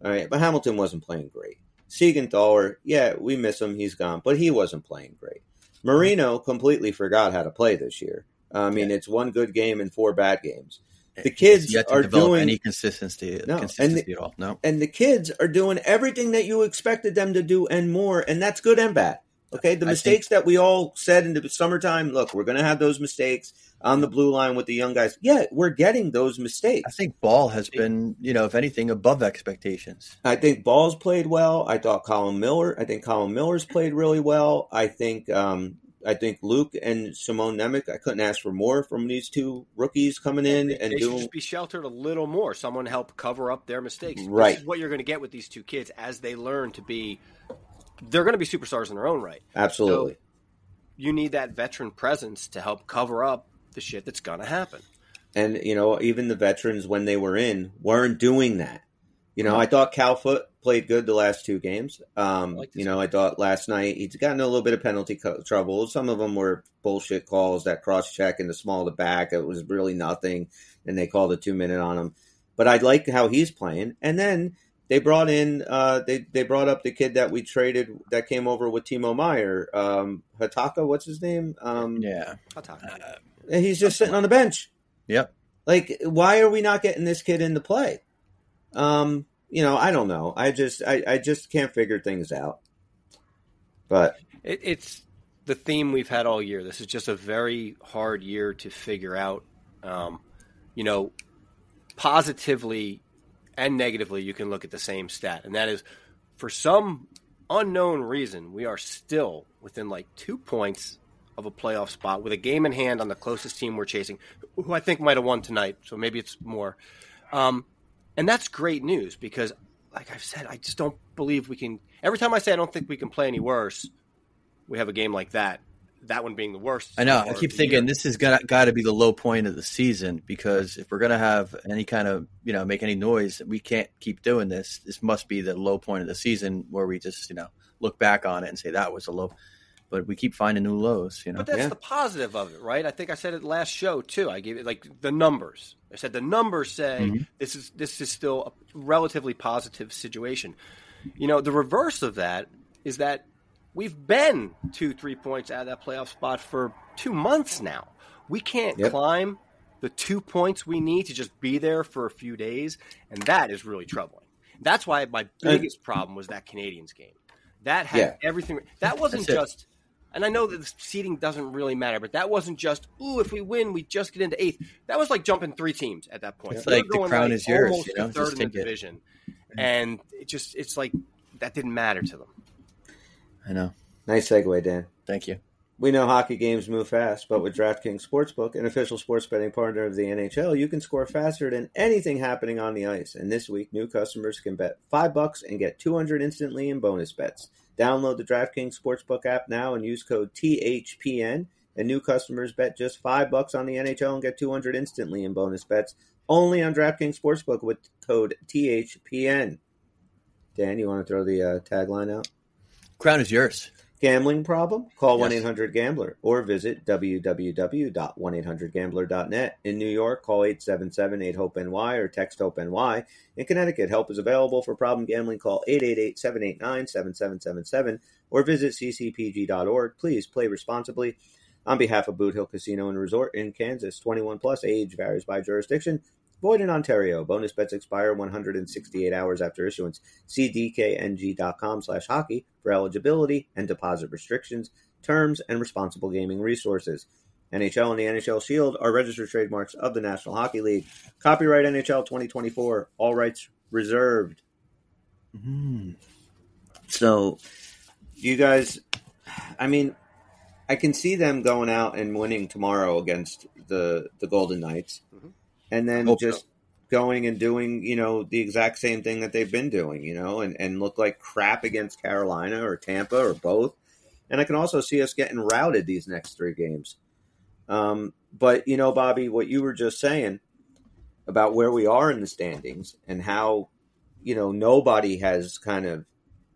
[SPEAKER 1] All right, but Hamilton wasn't playing great. Siegenthaler, yeah, we miss him. He's gone, but he wasn't playing great. Marino completely forgot how to play this year. I mean, yeah. it's one good game and four bad games. The kids are doing
[SPEAKER 3] any consistency, no, consistency and the, at all. No,
[SPEAKER 1] and the kids are doing everything that you expected them to do and more, and that's good and bad. Okay, the mistakes think, that we all said in the summertime. Look, we're going to have those mistakes on the blue line with the young guys. Yeah, we're getting those mistakes.
[SPEAKER 3] I think Bahl has been, you know, if anything, above expectations.
[SPEAKER 1] I think Bahl's played well. I thought Colin Miller. I think Colin Miller's played really well. I think, um, I think Luke and Simon Nemec. I couldn't ask for more from these two rookies coming in
[SPEAKER 2] they,
[SPEAKER 1] and
[SPEAKER 2] they
[SPEAKER 1] doing.
[SPEAKER 2] just be sheltered a little more. Someone help cover up their mistakes.
[SPEAKER 1] Right.
[SPEAKER 2] what you're going to get with these two kids as they learn to be they're going to be superstars in their own right.
[SPEAKER 1] Absolutely. So
[SPEAKER 2] you need that veteran presence to help cover up the shit that's going to happen.
[SPEAKER 1] And you know, even the veterans when they were in weren't doing that. You know, I thought Cal Foote played good the last two games. Um, like you know, I thought last night he's gotten a little bit of penalty co- trouble. Some of them were bullshit calls, that cross check in the small of the back. It was really nothing, and they called a two minute on him. But I like how he's playing. And then they brought in uh, they they brought up the kid that we traded that came over with Timo Meier, um, Hatakka. What's his name? Um,
[SPEAKER 3] yeah,
[SPEAKER 1] Hatakka. Uh, he's just sitting on the bench.
[SPEAKER 3] Yep.
[SPEAKER 1] Like, why are we not getting this kid into play? Um, you know, I don't know. I just I, I just can't figure things out. But
[SPEAKER 2] it, it's the theme we've had all year. This is just a very hard year to figure out. Um, you know, positively and negatively, you can look at the same stat, and that is for some unknown reason, we are still within like two points of a playoff spot with a game in hand on the closest team we're chasing, who I think might have won tonight. So maybe it's more. Um, and that's great news because, like I've said, I just don't believe we can. Every time I say I don't think we can play any worse, we have a game like that that one being the worst.
[SPEAKER 3] I know. I keep thinking year. this has got got to be the low point of the season because if we're going to have any kind of you know make any noise, we can't keep doing this. This must be the low point of the season where we just you know look back on it and say that was a low. but we keep finding new lows. You know,
[SPEAKER 2] but that's
[SPEAKER 1] Yeah.
[SPEAKER 2] the positive of it, right? I think I said it last show too. I gave it like the numbers. I said the numbers say
[SPEAKER 3] Mhm.
[SPEAKER 2] this is this is still a relatively positive situation. You know, the reverse of that is that we've been two, three points out of that playoff spot for two months now. We can't
[SPEAKER 1] Yep.
[SPEAKER 2] climb the two points we need to just be there for a few days, and that is really troubling. That's why my biggest problem was that Canadiens game. That had
[SPEAKER 1] Yeah.
[SPEAKER 2] everything. That wasn't
[SPEAKER 3] That's it.
[SPEAKER 2] just. And I know that the seeding doesn't really matter, but that wasn't just, ooh, if we win, we just get into eighth. That was like jumping three teams at that point.
[SPEAKER 3] It's like the crown is yours, you know,
[SPEAKER 2] third
[SPEAKER 3] just
[SPEAKER 2] in the
[SPEAKER 3] take it.
[SPEAKER 2] division. And it just, it's like, that didn't matter to them.
[SPEAKER 3] I know.
[SPEAKER 1] Nice segue, Dan.
[SPEAKER 3] Thank you.
[SPEAKER 1] We know hockey games move fast, but with DraftKings Sportsbook, an official sports betting partner of the NHL, you can score faster than anything happening on the ice. And this week, new customers can bet five bucks and get two hundred instantly in bonus bets. Download the DraftKings Sportsbook app now and use code THPN. And new customers bet just five bucks on the NHL and get two hundred instantly in bonus bets. Only on DraftKings Sportsbook with code THPN. Dan, you want to throw the uh, tagline out?
[SPEAKER 3] Crown is yours.
[SPEAKER 1] Gambling problem? Call
[SPEAKER 3] Yes.
[SPEAKER 1] 1 800 Gambler or visit www.1800Gambler.net. In New York, call 877 8 HOPE NY or text HOPE NY. In Connecticut, help is available for problem gambling. Call 888 789 7777 or visit ccpg.org. Please play responsibly. On behalf of Boot Hill Casino and Resort in Kansas, 21 plus age varies by jurisdiction. Void in Ontario. Bonus bets expire 168 hours after issuance. See dkng.com slash hockey for eligibility and deposit restrictions, terms, and responsible gaming resources. NHL and the NHL Shield are registered trademarks of the National Hockey League. Copyright NHL 2024. All rights reserved.
[SPEAKER 3] Mm.
[SPEAKER 1] So, you guys, I mean, I can see them going out and winning tomorrow against the the Golden Knights,
[SPEAKER 2] Mhm.
[SPEAKER 1] And then
[SPEAKER 3] Hope so.
[SPEAKER 1] just going and doing you know the exact same thing that they've been doing, you know, and and look like crap against Carolina or Tampa or both. And I can also see us getting routed these next three games. Um, but you know, Bobby, what you were just saying about where we are in the standings and how you know nobody has kind of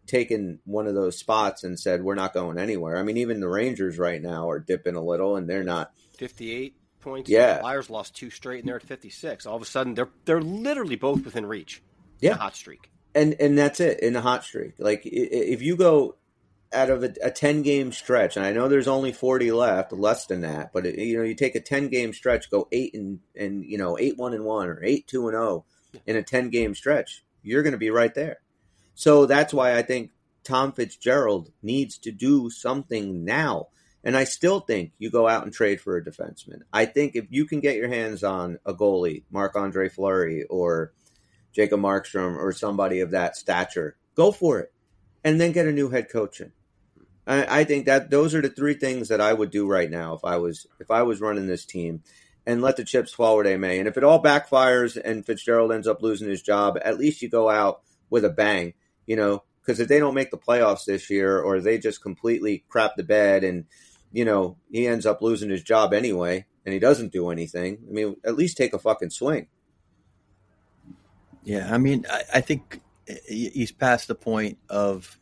[SPEAKER 1] taken one of those spots and said we're not going anywhere. I mean, even the Rangers right now are dipping a little, and they're not.
[SPEAKER 2] 58 points.
[SPEAKER 1] Yeah.
[SPEAKER 2] The Flyers lost two straight, and they're at 56. All of a sudden, they're they're literally both within reach. in a
[SPEAKER 1] Yeah.
[SPEAKER 2] hot streak.
[SPEAKER 1] And and that's it in a hot streak. Like if you go out of a, a ten game stretch, and I know there's only forty left, less than that, but it, you know you take a ten game stretch, go eight and and you know eight one and one or eight two and zero in a ten game stretch, you're going to be right there. So that's why I think Tom Fitzgerald needs to do something now. And I still think you go out and trade for a defenseman. I think if you can get your hands on a goalie, Marc Andre Fleury or Jacob Markstrom or somebody of that stature, go for it. And then get a new head coach in. I, I think that those are the three things that I would do right now if I was if I was running this team and let the chips fall where they may. And if it all backfires and Fitzgerald ends up losing his job, at least you go out with a bang, you know, because if they don't make the playoffs this year or they just completely crap the bed and, you know, he ends up losing his job anyway and he doesn't do anything, I mean, at least take a fucking swing.
[SPEAKER 3] Yeah, I mean, I, I think he's past the point of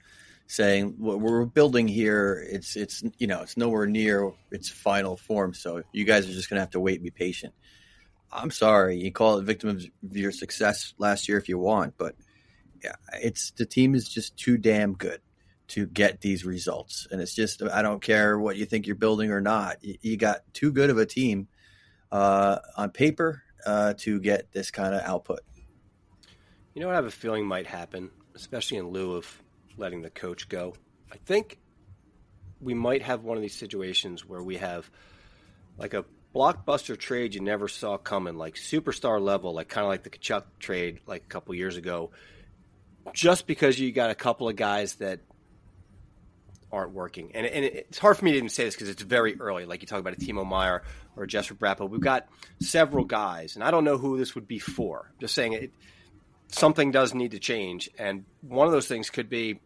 [SPEAKER 3] saying what we're building here. It's it's you know it's nowhere near its final form. So you guys are just gonna have to wait and be patient. I'm sorry, you call it victim of your success last year if you want, but yeah, it's the team is just too damn good to get these results, and it's just I don't care what you think you're building or not. You, got too good of a team uh, on paper uh, to get this kind of output.
[SPEAKER 2] You know what I have a feeling might happen, especially in lieu of letting the coach go? I think we might have one of these situations where we have like a blockbuster trade you never saw coming, like superstar level, like kind of like the Tkachuk trade like a couple years ago, just because you got a couple of guys that aren't working. And, and it's hard for me to even say this because it's very early. Like you talk about a Timo Meier or a Jesper Bratt. We've got several guys, and I don't know who this would be for. Just saying it something does need to change. And one of those things could be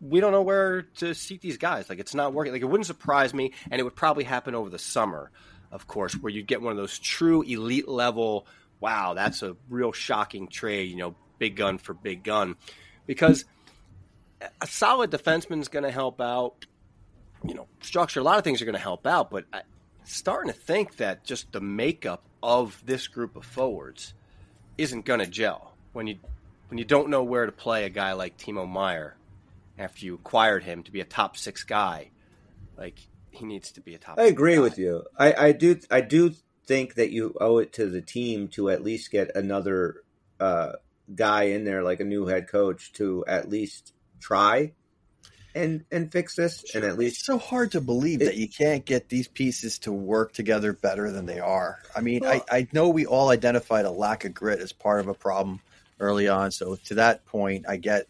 [SPEAKER 2] we don't know where to seat these guys. Like it's not working. Like it wouldn't surprise me, and it would probably happen over the summer, of course, where you'd get one of those true elite level. Wow, that's a real shocking trade. You know, big gun for big gun, because a solid defenseman is going to help out. you know, structure. A lot of things are going to help out, but I, starting to think that just the makeup of this group of forwards isn't going to gel when you when you don't know where to play a guy like Timo Meier after you acquired him to be a top six guy. Like he needs to be a top.
[SPEAKER 1] I agree
[SPEAKER 2] guy.
[SPEAKER 1] with you. I, I do. I do think that you owe it to the team to at least get another uh, guy in there, like a new head coach, to at least try and and fix this, and at least
[SPEAKER 3] It's so hard to believe
[SPEAKER 1] It-
[SPEAKER 3] that you can't get these pieces to work together better than they are. I mean,
[SPEAKER 1] Well-
[SPEAKER 3] I, I know we all identified a lack of grit as part of a problem early on. So to that point, I get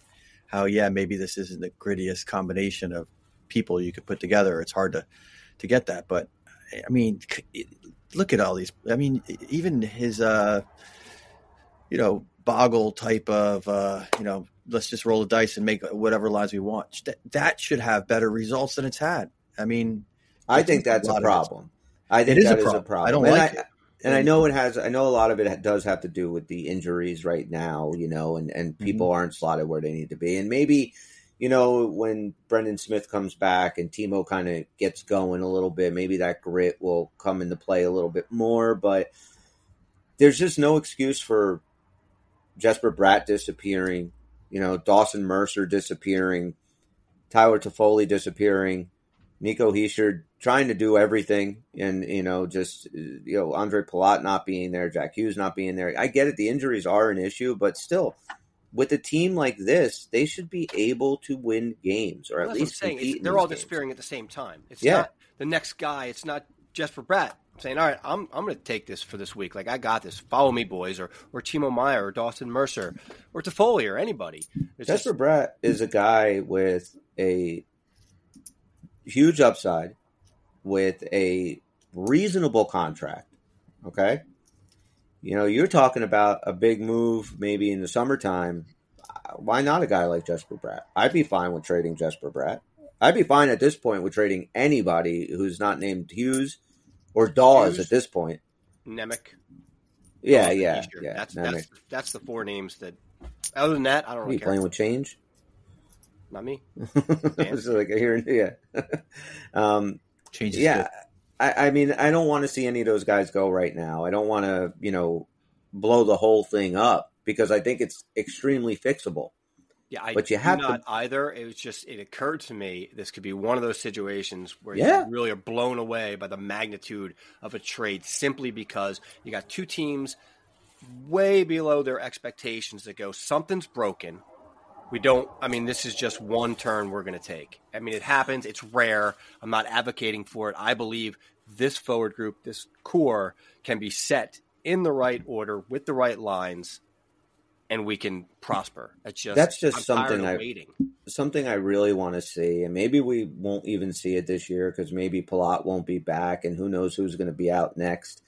[SPEAKER 3] how yeah, maybe this isn't the grittiest combination of people you could put together. It's hard to to get that, but I mean, look at all these. I mean, even his uh, you know, boggle type of uh, you know, let's just roll the dice and make whatever lines we want. That, that should have better results than it's had. I mean,
[SPEAKER 1] I
[SPEAKER 3] I
[SPEAKER 1] think
[SPEAKER 3] think a
[SPEAKER 1] that's a
[SPEAKER 3] lot
[SPEAKER 1] problem. I think
[SPEAKER 3] is a
[SPEAKER 1] that is
[SPEAKER 3] problem.
[SPEAKER 1] a problem.
[SPEAKER 3] I don't
[SPEAKER 1] and
[SPEAKER 3] like
[SPEAKER 1] I,
[SPEAKER 3] it.
[SPEAKER 1] And I know it has. I know a lot of it does have to do with the injuries right now. You know, and and
[SPEAKER 3] Mm-hmm.
[SPEAKER 1] people aren't slotted where they need to be. And maybe, you know, when Brendan Smith comes back and Timo kind of gets going a little bit, maybe that grit will come into play a little bit more. But there's just no excuse for Jesper Bratt disappearing. You know, Dawson Mercer disappearing, Tyler Toffoli disappearing. Nico Hischier trying to do everything, and you know, just uh, you know, Andre Palat not being there, Jack Hughes not being there. I get it; the injuries are an issue, but still, with a team like this, they should be able to win games or at
[SPEAKER 2] Well, that's
[SPEAKER 1] least
[SPEAKER 2] saying.
[SPEAKER 1] compete.
[SPEAKER 2] It's,
[SPEAKER 1] in
[SPEAKER 2] they're all
[SPEAKER 1] games.
[SPEAKER 2] disappearing at the same time. It's
[SPEAKER 1] Yeah.
[SPEAKER 2] not the next guy. It's not Jesper Bratt saying, "All right, I'm I'm going to take this for this week. Like I got this. Follow me, boys." Or or Timo Meier or Dawson Mercer or Toffoli or anybody. It's
[SPEAKER 1] Bratt is a guy with a huge upside, with a reasonable contract. Okay, you know, you're talking about a big move maybe in the summertime. Why not a guy like Jesper Bratt? I'd be fine with trading Jesper Bratt. I'd be fine at this point with trading anybody who's not named Hughes or Daws
[SPEAKER 2] Hughes.
[SPEAKER 1] at this point.
[SPEAKER 2] Nemec.
[SPEAKER 1] Yeah, yeah,
[SPEAKER 2] Hischier.
[SPEAKER 1] yeah.
[SPEAKER 2] That's
[SPEAKER 1] Nemec.
[SPEAKER 2] that's that's the four names that. Other than that, I don't
[SPEAKER 1] Are
[SPEAKER 2] really
[SPEAKER 1] you
[SPEAKER 2] care.
[SPEAKER 1] playing with change?
[SPEAKER 2] Not me.
[SPEAKER 1] it's like here, yeah. um,
[SPEAKER 3] changes.
[SPEAKER 1] yeah, I, I mean, I don't want to see any of those guys go right now. I don't want to, you know, blow the whole thing up because I think it's extremely fixable.
[SPEAKER 2] Yeah, I
[SPEAKER 1] But you have to-
[SPEAKER 2] not either. It was just it occurred to me this could be one of those situations where
[SPEAKER 1] Yeah.
[SPEAKER 2] you really are blown away by the magnitude of a trade simply because you got two teams way below their expectations that go something's broken. We don't I mean this is just one turn we're going to take. I mean it happens, it's rare. I'm not advocating for it. I believe this forward group, this core can be set in the right order with the right lines and we can prosper. It's just
[SPEAKER 1] That's just
[SPEAKER 2] I'm
[SPEAKER 1] something I-
[SPEAKER 2] waiting.
[SPEAKER 1] Something I really want to see, and maybe we won't even see it this year because maybe Palat won't be back, and who knows who's going to be out next.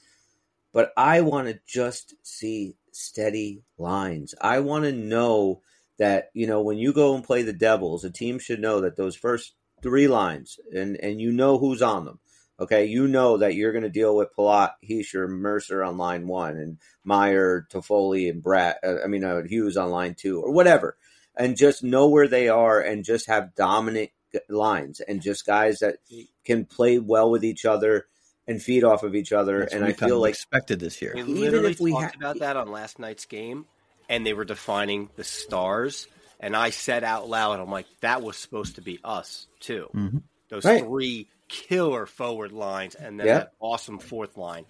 [SPEAKER 1] But I want to just see steady lines. I want to know that you know when you go and play the Devils, a team should know that those first three lines, and and you know who's on them. Okay, you know that you're going to deal with Palat, Hischier, Mercer on line one, and Meier, Toffoli, and Bratt. Uh, I mean, uh, Hughes on line two, or whatever, and just know where they are, and just have dominant lines, and just guys that can play well with each other and feed off of each other.
[SPEAKER 3] That's
[SPEAKER 1] and I feel like
[SPEAKER 3] expected this year.
[SPEAKER 2] We
[SPEAKER 1] Even
[SPEAKER 2] literally
[SPEAKER 1] if we
[SPEAKER 2] talked
[SPEAKER 1] ha-
[SPEAKER 2] about that on last night's game, and they were defining the stars. And I said out loud, I'm like, that was supposed to be us too.
[SPEAKER 3] Mhm.
[SPEAKER 2] Those
[SPEAKER 1] Right.
[SPEAKER 2] three killer forward lines, and then
[SPEAKER 1] Yeah.
[SPEAKER 2] that awesome fourth line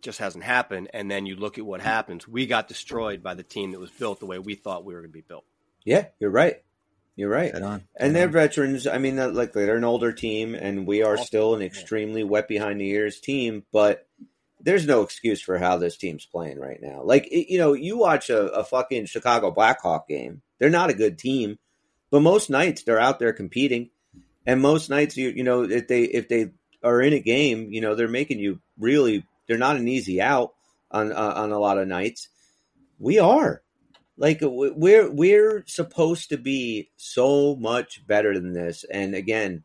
[SPEAKER 2] just hasn't happened. And then you look at what happens. We got destroyed by the team that was built the way we thought we were going to be built.
[SPEAKER 1] yeah, you're right, you're right.
[SPEAKER 3] Head on.
[SPEAKER 1] And they're veterans. I mean, they're- like they're an older team, and we are still an extremely wet behind the ears team. But there's no excuse for how this team's playing right now. Like it- you know, you watch a, a fucking Chicago Blackhawk game. They're not a good team, but most nights they're out there competing, and most nights you you know if they if they are in a game, you know they're making you really. They're not an easy out on uh, on a lot of nights. We are. Like we're we're supposed to be so much better than this. And again,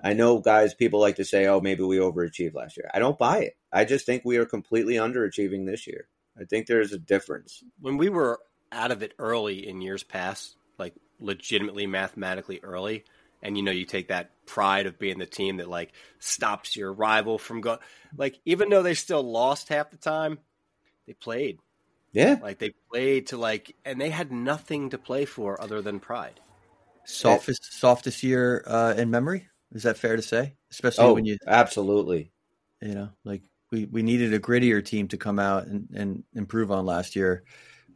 [SPEAKER 1] I know guys people like to say, "Oh, maybe we overachieved last year." I don't buy it. I just think we are completely underachieving this year. I think there's a difference.
[SPEAKER 2] When we were out of it early in years past, like legitimately mathematically early, and you know you take that pride of being the team that like stops your rival from going. Like even though they still lost half the time, they played.
[SPEAKER 1] Yeah,
[SPEAKER 2] like they played to like, and they had nothing to play for other than pride.
[SPEAKER 3] Softest, it, softest year uh, in memory. Is that fair to say? Especially
[SPEAKER 1] oh,
[SPEAKER 3] when you
[SPEAKER 1] absolutely,
[SPEAKER 3] you know, like we, we needed a grittier team to come out and, and improve on last year.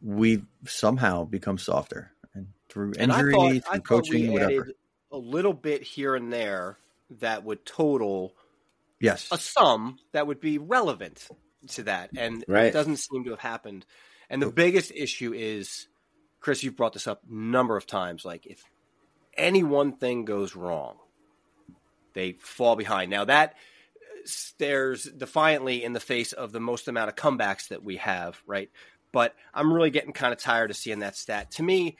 [SPEAKER 3] We've somehow become softer and through injury,
[SPEAKER 2] and
[SPEAKER 3] through coaching, whatever.
[SPEAKER 2] A little bit here and there that would total
[SPEAKER 3] yes
[SPEAKER 2] a sum that would be relevant to that, and
[SPEAKER 1] right.
[SPEAKER 2] it doesn't seem to have happened. And the biggest issue is, Chris, you've brought this up a number of times. Like if any one thing goes wrong, they fall behind. Now that stares defiantly in the face of the most amount of comebacks that we have, right? But I'm really getting kind of tired of seeing that stat. To me,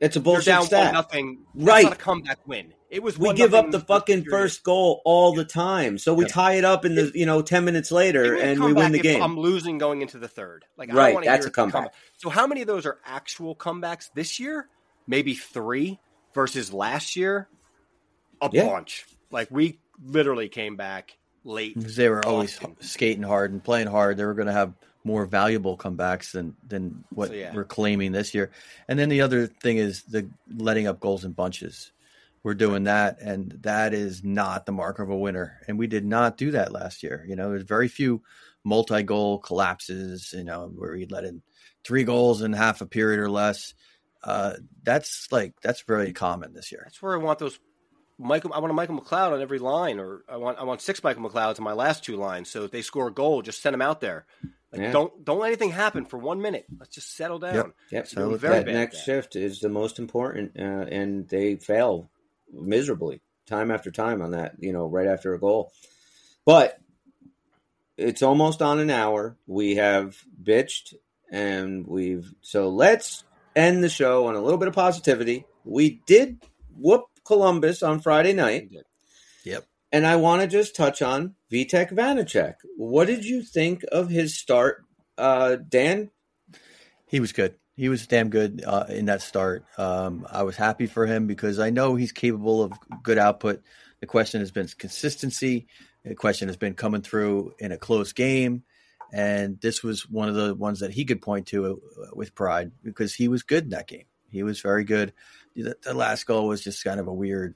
[SPEAKER 1] it's a bullshit
[SPEAKER 2] down
[SPEAKER 1] stat.
[SPEAKER 2] One nothing.
[SPEAKER 1] right.
[SPEAKER 2] not a comeback win. It was.
[SPEAKER 1] We give up the fucking first goal all the time, so we yeah. tie it up in the you know ten minutes later, and we win the game.
[SPEAKER 2] I'm losing going into the third. Like
[SPEAKER 1] right, that's a comeback.
[SPEAKER 2] comeback. So how many of those are actual comebacks this year? Maybe three versus last year. A
[SPEAKER 1] yeah.
[SPEAKER 2] bunch. Like we literally came back late.
[SPEAKER 3] Because they were always skating hard and playing hard. They were going to have more valuable comebacks than than what
[SPEAKER 2] so, yeah.
[SPEAKER 3] we're claiming this year. And then the other thing is the letting up goals in bunches. We're doing that, and that is not the mark of a winner. And we did not do that last year. You know, there's very few multi-goal collapses. You know, where we let in three goals in half a period or less. Uh, that's like that's very common this year.
[SPEAKER 2] That's where I want those Michael, I want a Michael McLeod on every line, or I want I want six Michael McLeods on my last two lines. So if they score a goal, just send them out there. Like, yeah. Don't don't let anything happen for one minute. Let's just settle down.
[SPEAKER 1] Yep. yep. So that next shift is the most important, uh, and they fail miserably time after time on that. You know, right after a goal, but it's almost on an hour. We have bitched, and we've so let's end the show on a little bit of positivity. We did whoop Columbus on Friday night.
[SPEAKER 3] Yep.
[SPEAKER 1] And I want to just touch on Vitek Vanecek. What did you think of his start, uh, Dan?
[SPEAKER 3] He was good. He was damn good uh, in that start. Um, I was happy for him because I know he's capable of good output. The question has been consistency. The question has been coming through in a close game. And this was one of the ones that he could point to uh, with pride because he was good in that game. He was very good the, the last goal was just kind of a weird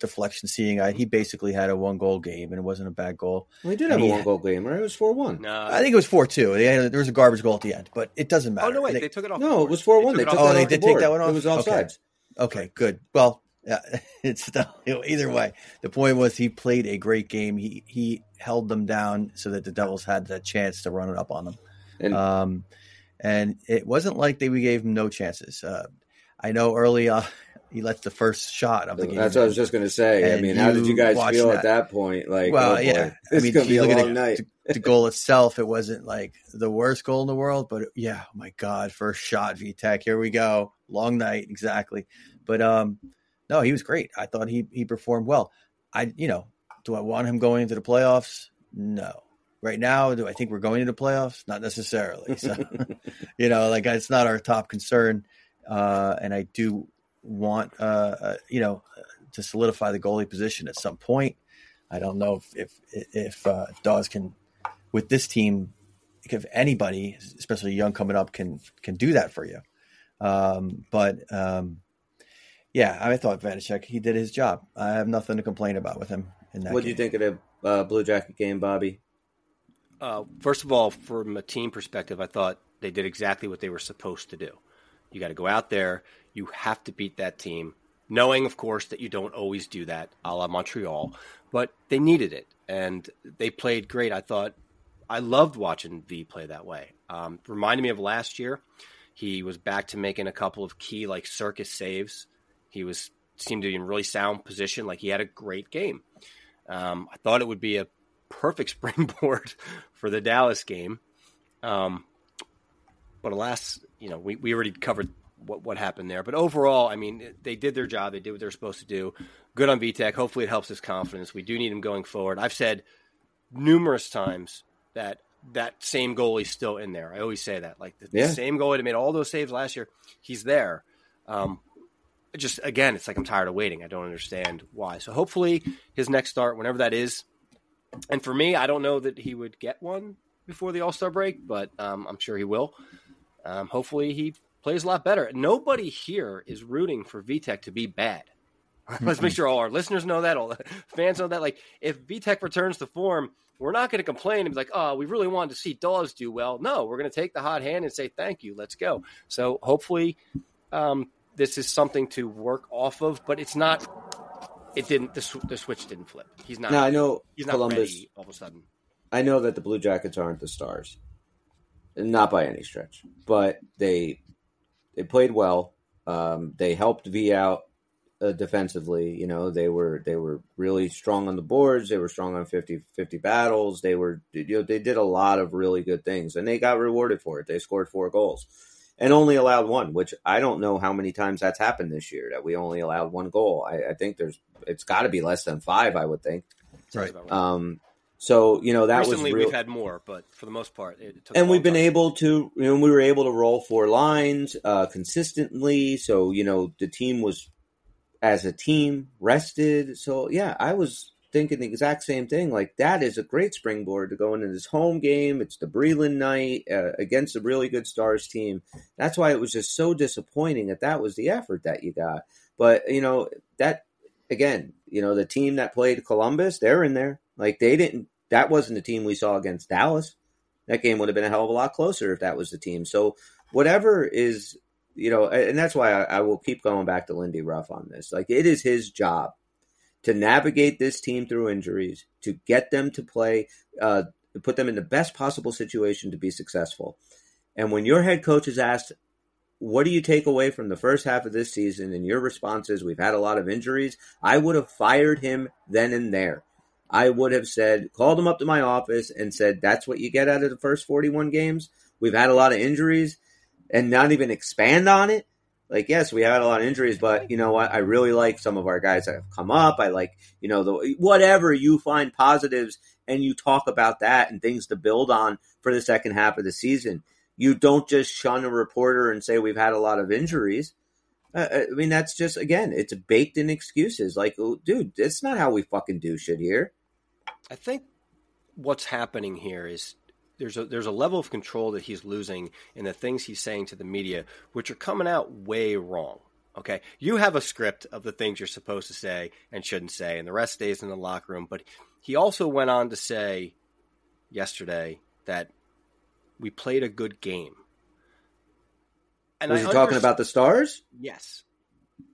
[SPEAKER 3] deflection seeing I, he basically had a one goal game and it wasn't a bad goal.
[SPEAKER 1] Well, he did have a one goal game, right? It was four one.
[SPEAKER 2] No,
[SPEAKER 3] I think it was four two. There was a garbage goal at the end, but it doesn't matter.
[SPEAKER 2] Oh no, wait,
[SPEAKER 3] they,
[SPEAKER 2] they took it off.
[SPEAKER 1] No, it was four one. They, took,
[SPEAKER 3] oh,
[SPEAKER 1] they
[SPEAKER 3] did
[SPEAKER 1] the
[SPEAKER 3] take that one off.
[SPEAKER 1] It was offsides.
[SPEAKER 3] Okay. okay, good. Well, yeah, it's still either way. The point was he played a great game. He he held them down so that the Devils had the chance to run it up on them. And, um, and it wasn't like they we gave him no chances. Uh, I know early on, he lets the first shot of the game.
[SPEAKER 1] That's what I was just going to say. I mean, how did you guys feel that. at that point? Like,
[SPEAKER 3] well,
[SPEAKER 1] oh
[SPEAKER 3] yeah, I mean,
[SPEAKER 1] going to be a long
[SPEAKER 3] the,
[SPEAKER 1] night.
[SPEAKER 3] the, the goal itself, it wasn't like the worst goal in the world, but it, yeah, oh my God, first shot, Vitek. Here we go, long night, exactly. But um, no, he was great. I thought he he performed well. I, you know, do I want him going into the playoffs? No. Right now, do I think we're going into the playoffs? Not necessarily. So, you know, like it's not our top concern. Uh, and I do want, uh, uh, you know, to solidify the goalie position at some point. I don't know if if, if uh, Daws can, with this team, if anybody, especially young coming up, can can do that for you. Um, but um, yeah, I thought Vanecek he did his job. I have nothing to complain about with him. In that
[SPEAKER 1] what do you think of the uh, Blue Jacket game, Bobby?
[SPEAKER 2] Uh, first of all, from a team perspective, I thought they did exactly what they were supposed to do. You got to go out there. You have to beat that team, knowing, of course, that you don't always do that, a la Montreal. But they needed it, and they played great. I thought I loved watching V play that way. Um, reminded me of last year. He was back to making a couple of key like circus saves. He was seemed to be in really sound position. Like he had a great game. Um, I thought it would be a perfect springboard for the Dallas game. Um, but alas, you know, we, we already covered what, what happened there. But overall, I mean, they did their job. They did what they're supposed to do. Good on Vitek. Hopefully, it helps his confidence. We do need him going forward. I've said numerous times that that same goalie's still in there. I always say that. Like the,
[SPEAKER 1] yeah.
[SPEAKER 2] the same goalie that made all those saves last year, he's there. Um, just again, it's like I'm tired of waiting. I don't understand why. So hopefully his next start, whenever that is, and for me, I don't know that he would get one before the All Star break, but um, I'm sure he will. Um, hopefully he plays a lot better. Nobody here is rooting for Vitek to be bad. Let's make sure all our listeners know that, all the fans know that. Like, if Vitek returns to form, we're not going to complain and be like, oh, we really wanted to see Daws do well. No, we're going to take the hot hand and say, thank you, let's go. So hopefully um, this is something to work off of, but it's not. It didn't. The, the switch didn't flip. He's not.
[SPEAKER 1] Now I know
[SPEAKER 2] he's not
[SPEAKER 1] Columbus.
[SPEAKER 2] ready all of a sudden.
[SPEAKER 1] I know that the Blue Jackets aren't the stars, not by any stretch, but they they played well. Um, they helped V out uh, defensively. You know, they were they were really strong on the boards. They were strong on 50, 50 battles. They were you know they did a lot of really good things, and they got rewarded for it. They scored four goals and only allowed one, which I don't know how many times that's happened this year that we only allowed one goal. I, I think there's it's got to be less than five. I would think.
[SPEAKER 2] Right.
[SPEAKER 1] Um, so you know that
[SPEAKER 2] Recently we've had more, but for the most part, it, took.
[SPEAKER 1] and we've been
[SPEAKER 2] time.
[SPEAKER 1] able to you know we were able to roll four lines uh consistently. So you know the team was as a team rested. So yeah i was thinking the exact same thing. Like that is a great springboard to go into this home game. It's the breland night uh, against a really good stars team. That's why it was just so disappointing that that was the effort that you got. But you know that again you know the team that played columbus they're in there. Like they didn't that wasn't the team we saw against dallas that game would have been a hell of a lot closer if that was the team. So whatever is, you know, and that's why I, I will keep going back to Lindy Ruff on this. Like it is his job to navigate this team through injuries, to get them to play, uh, put them in the best possible situation to be successful. And when your head coach is asked, what do you take away from the first half of this season? And your response is, we've had a lot of injuries. I would have fired him then and there. I would have said, called him up to my office and said, that's what you get out of the first 41 games. We've had a lot of injuries and not even expand on it. Like, yes, we had a lot of injuries, but you know what? I really like some of our guys that have come up. I like, you know, the whatever you find positives and you talk about that and things to build on for the second half of the season. You don't just shun a reporter and say we've had a lot of injuries. Uh, I mean, that's just again, it's baked in excuses. Like, oh, dude, that's not how we fucking do shit here.
[SPEAKER 2] I think what's happening here is there's a there's a level of control that he's losing in the things he's saying to the media, which are coming out way wrong. Okay, you have a script of the things you're supposed to say and shouldn't say, and the rest stays in the locker room. But he also went on to say yesterday that we played a good game. And
[SPEAKER 1] was
[SPEAKER 2] I
[SPEAKER 1] he talking about the stars?
[SPEAKER 2] Yes,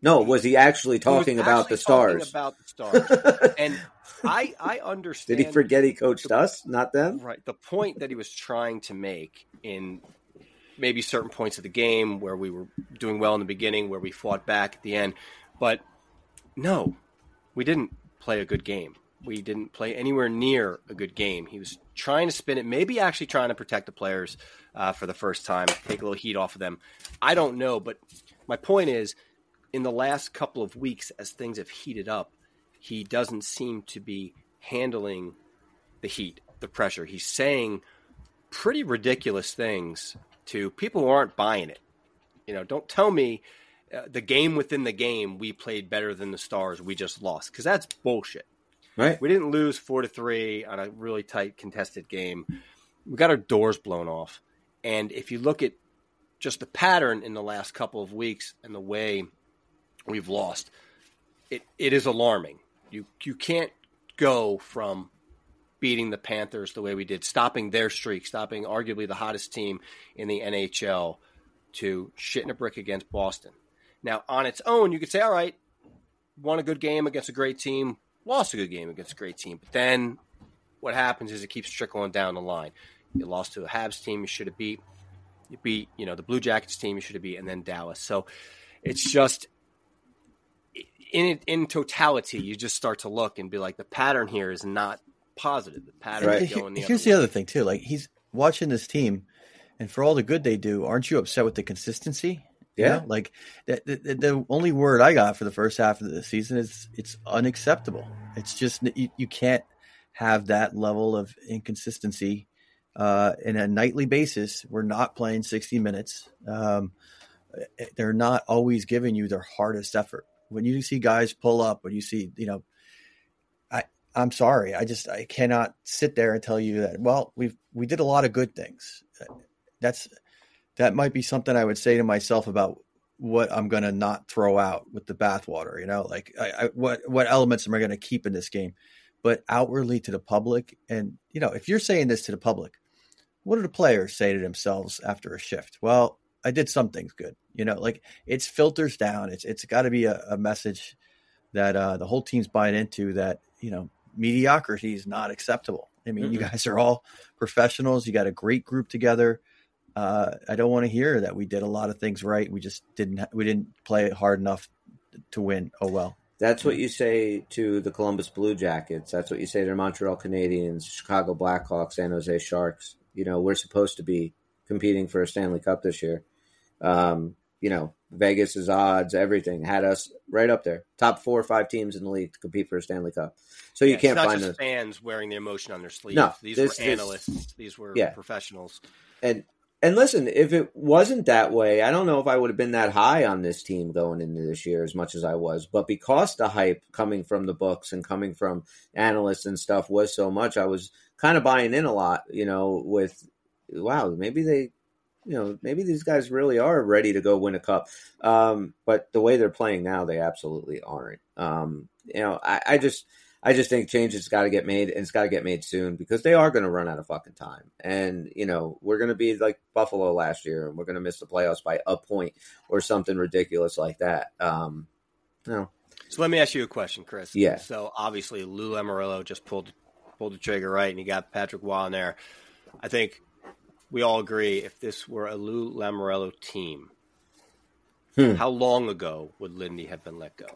[SPEAKER 1] No, was he actually
[SPEAKER 2] He was
[SPEAKER 1] talking about the
[SPEAKER 2] talking
[SPEAKER 1] stars?
[SPEAKER 2] About the stars, and I I understand.
[SPEAKER 1] Did he forget he coached us, not them?
[SPEAKER 2] Right. The point that he was trying to make in maybe certain points of the game where we were doing well in the beginning, where we fought back at the end. But no, we didn't play a good game. We didn't play anywhere near a good game. He was trying to spin it, maybe actually trying to protect the players uh, for the first time, take a little heat off of them. I don't know. But my point is, in the last couple of weeks, as things have heated up, he doesn't seem to be handling the heat, the pressure. He's saying pretty ridiculous things to people who aren't buying it. You know, don't tell me uh, the game within the game we played better than the Stars. We just lost because that's bullshit.
[SPEAKER 1] Right.
[SPEAKER 2] We didn't lose four to three on a really tight contested game. We got our doors blown off. And if you look at just the pattern in the last couple of weeks and the way we've lost, it, it is alarming. You you can't go from beating the Panthers the way we did, stopping their streak, stopping arguably the hottest team in the NHL, to shitting a brick against Boston. Now, on its own, you could say, all right, won a good game against a great team, lost a good game against a great team. But then what happens is it keeps trickling down the line. You lost to a Habs team you should have beat. You beat, you know, the Blue Jackets team you should have beat, and then Dallas. So it's just in in totality, you just start to look and be like, the pattern here is not positive. The pattern
[SPEAKER 1] Right.
[SPEAKER 2] is going the
[SPEAKER 3] Here's
[SPEAKER 2] other
[SPEAKER 3] the other thing too. Like he's watching this team, and for all the good they do, aren't you upset with the consistency? You
[SPEAKER 1] Yeah.
[SPEAKER 3] know? Like the, the, the only word I got for the first half of the season is it's unacceptable. It's just you, you can't have that level of inconsistency uh, in a nightly basis. We're not playing 60 minutes. Um, they're not always giving you their hardest effort. When you see guys pull up, when you see, you know, I I'm sorry, I just I cannot sit there and tell you that. Well, we've we did a lot of good things. That's that might be something I would say to myself about what I'm going to not throw out with the bathwater. You know, like I, I, what what elements am I going to keep in this game? But outwardly to the public, and you know, if you're saying this to the public, what do the players say to themselves after a shift? Well, I did some things good. You know, like it's filters down. It's it's got to be a, a, message that uh, the whole team's buying into. That you know, mediocrity is not acceptable. I mean, mm-hmm. you guys are all professionals. You got a great group together uh, I don't want to hear that we did a lot of things right. We just didn't we didn't play it hard enough to win. Oh well.
[SPEAKER 1] That's what you say to the Columbus Blue Jackets. That's what you say to the Montreal Canadiens, Chicago Blackhawks, San Jose Sharks. You know, we're supposed to be competing for a Stanley Cup this year. Um, you know, Vegas's odds, everything had us right up there, top four or five teams in the league to compete for a Stanley Cup. So you yeah, can't find
[SPEAKER 2] just fans wearing the emotion on their sleeve. No, these this, were analysts. This, these were yeah. professionals.
[SPEAKER 1] And and listen, if it wasn't that way, I don't know if I would have been that high on this team going into this year as much as I was. But because the hype coming from the books and coming from analysts and stuff was so much, I was kind of buying in a lot, you know, with wow, maybe they, you know, maybe these guys really are ready to go win a cup. Um, but the way they're playing now, they absolutely aren't. Um, you know, I, I just I just think changes got to get made, and it's got to get made soon because they are going to run out of fucking time. And you know, we're going to be like Buffalo last year, and we're going to miss the playoffs by a point or something ridiculous like that. Um, you know.
[SPEAKER 2] So let me ask you a question, Chris.
[SPEAKER 1] Yeah.
[SPEAKER 2] So obviously, Lou Lamoriello just pulled pulled the trigger right, and you got Patrick Roy in there. I think we all agree if this were a Lou Lamoriello team, hmm. how long ago would Lindy have been let go?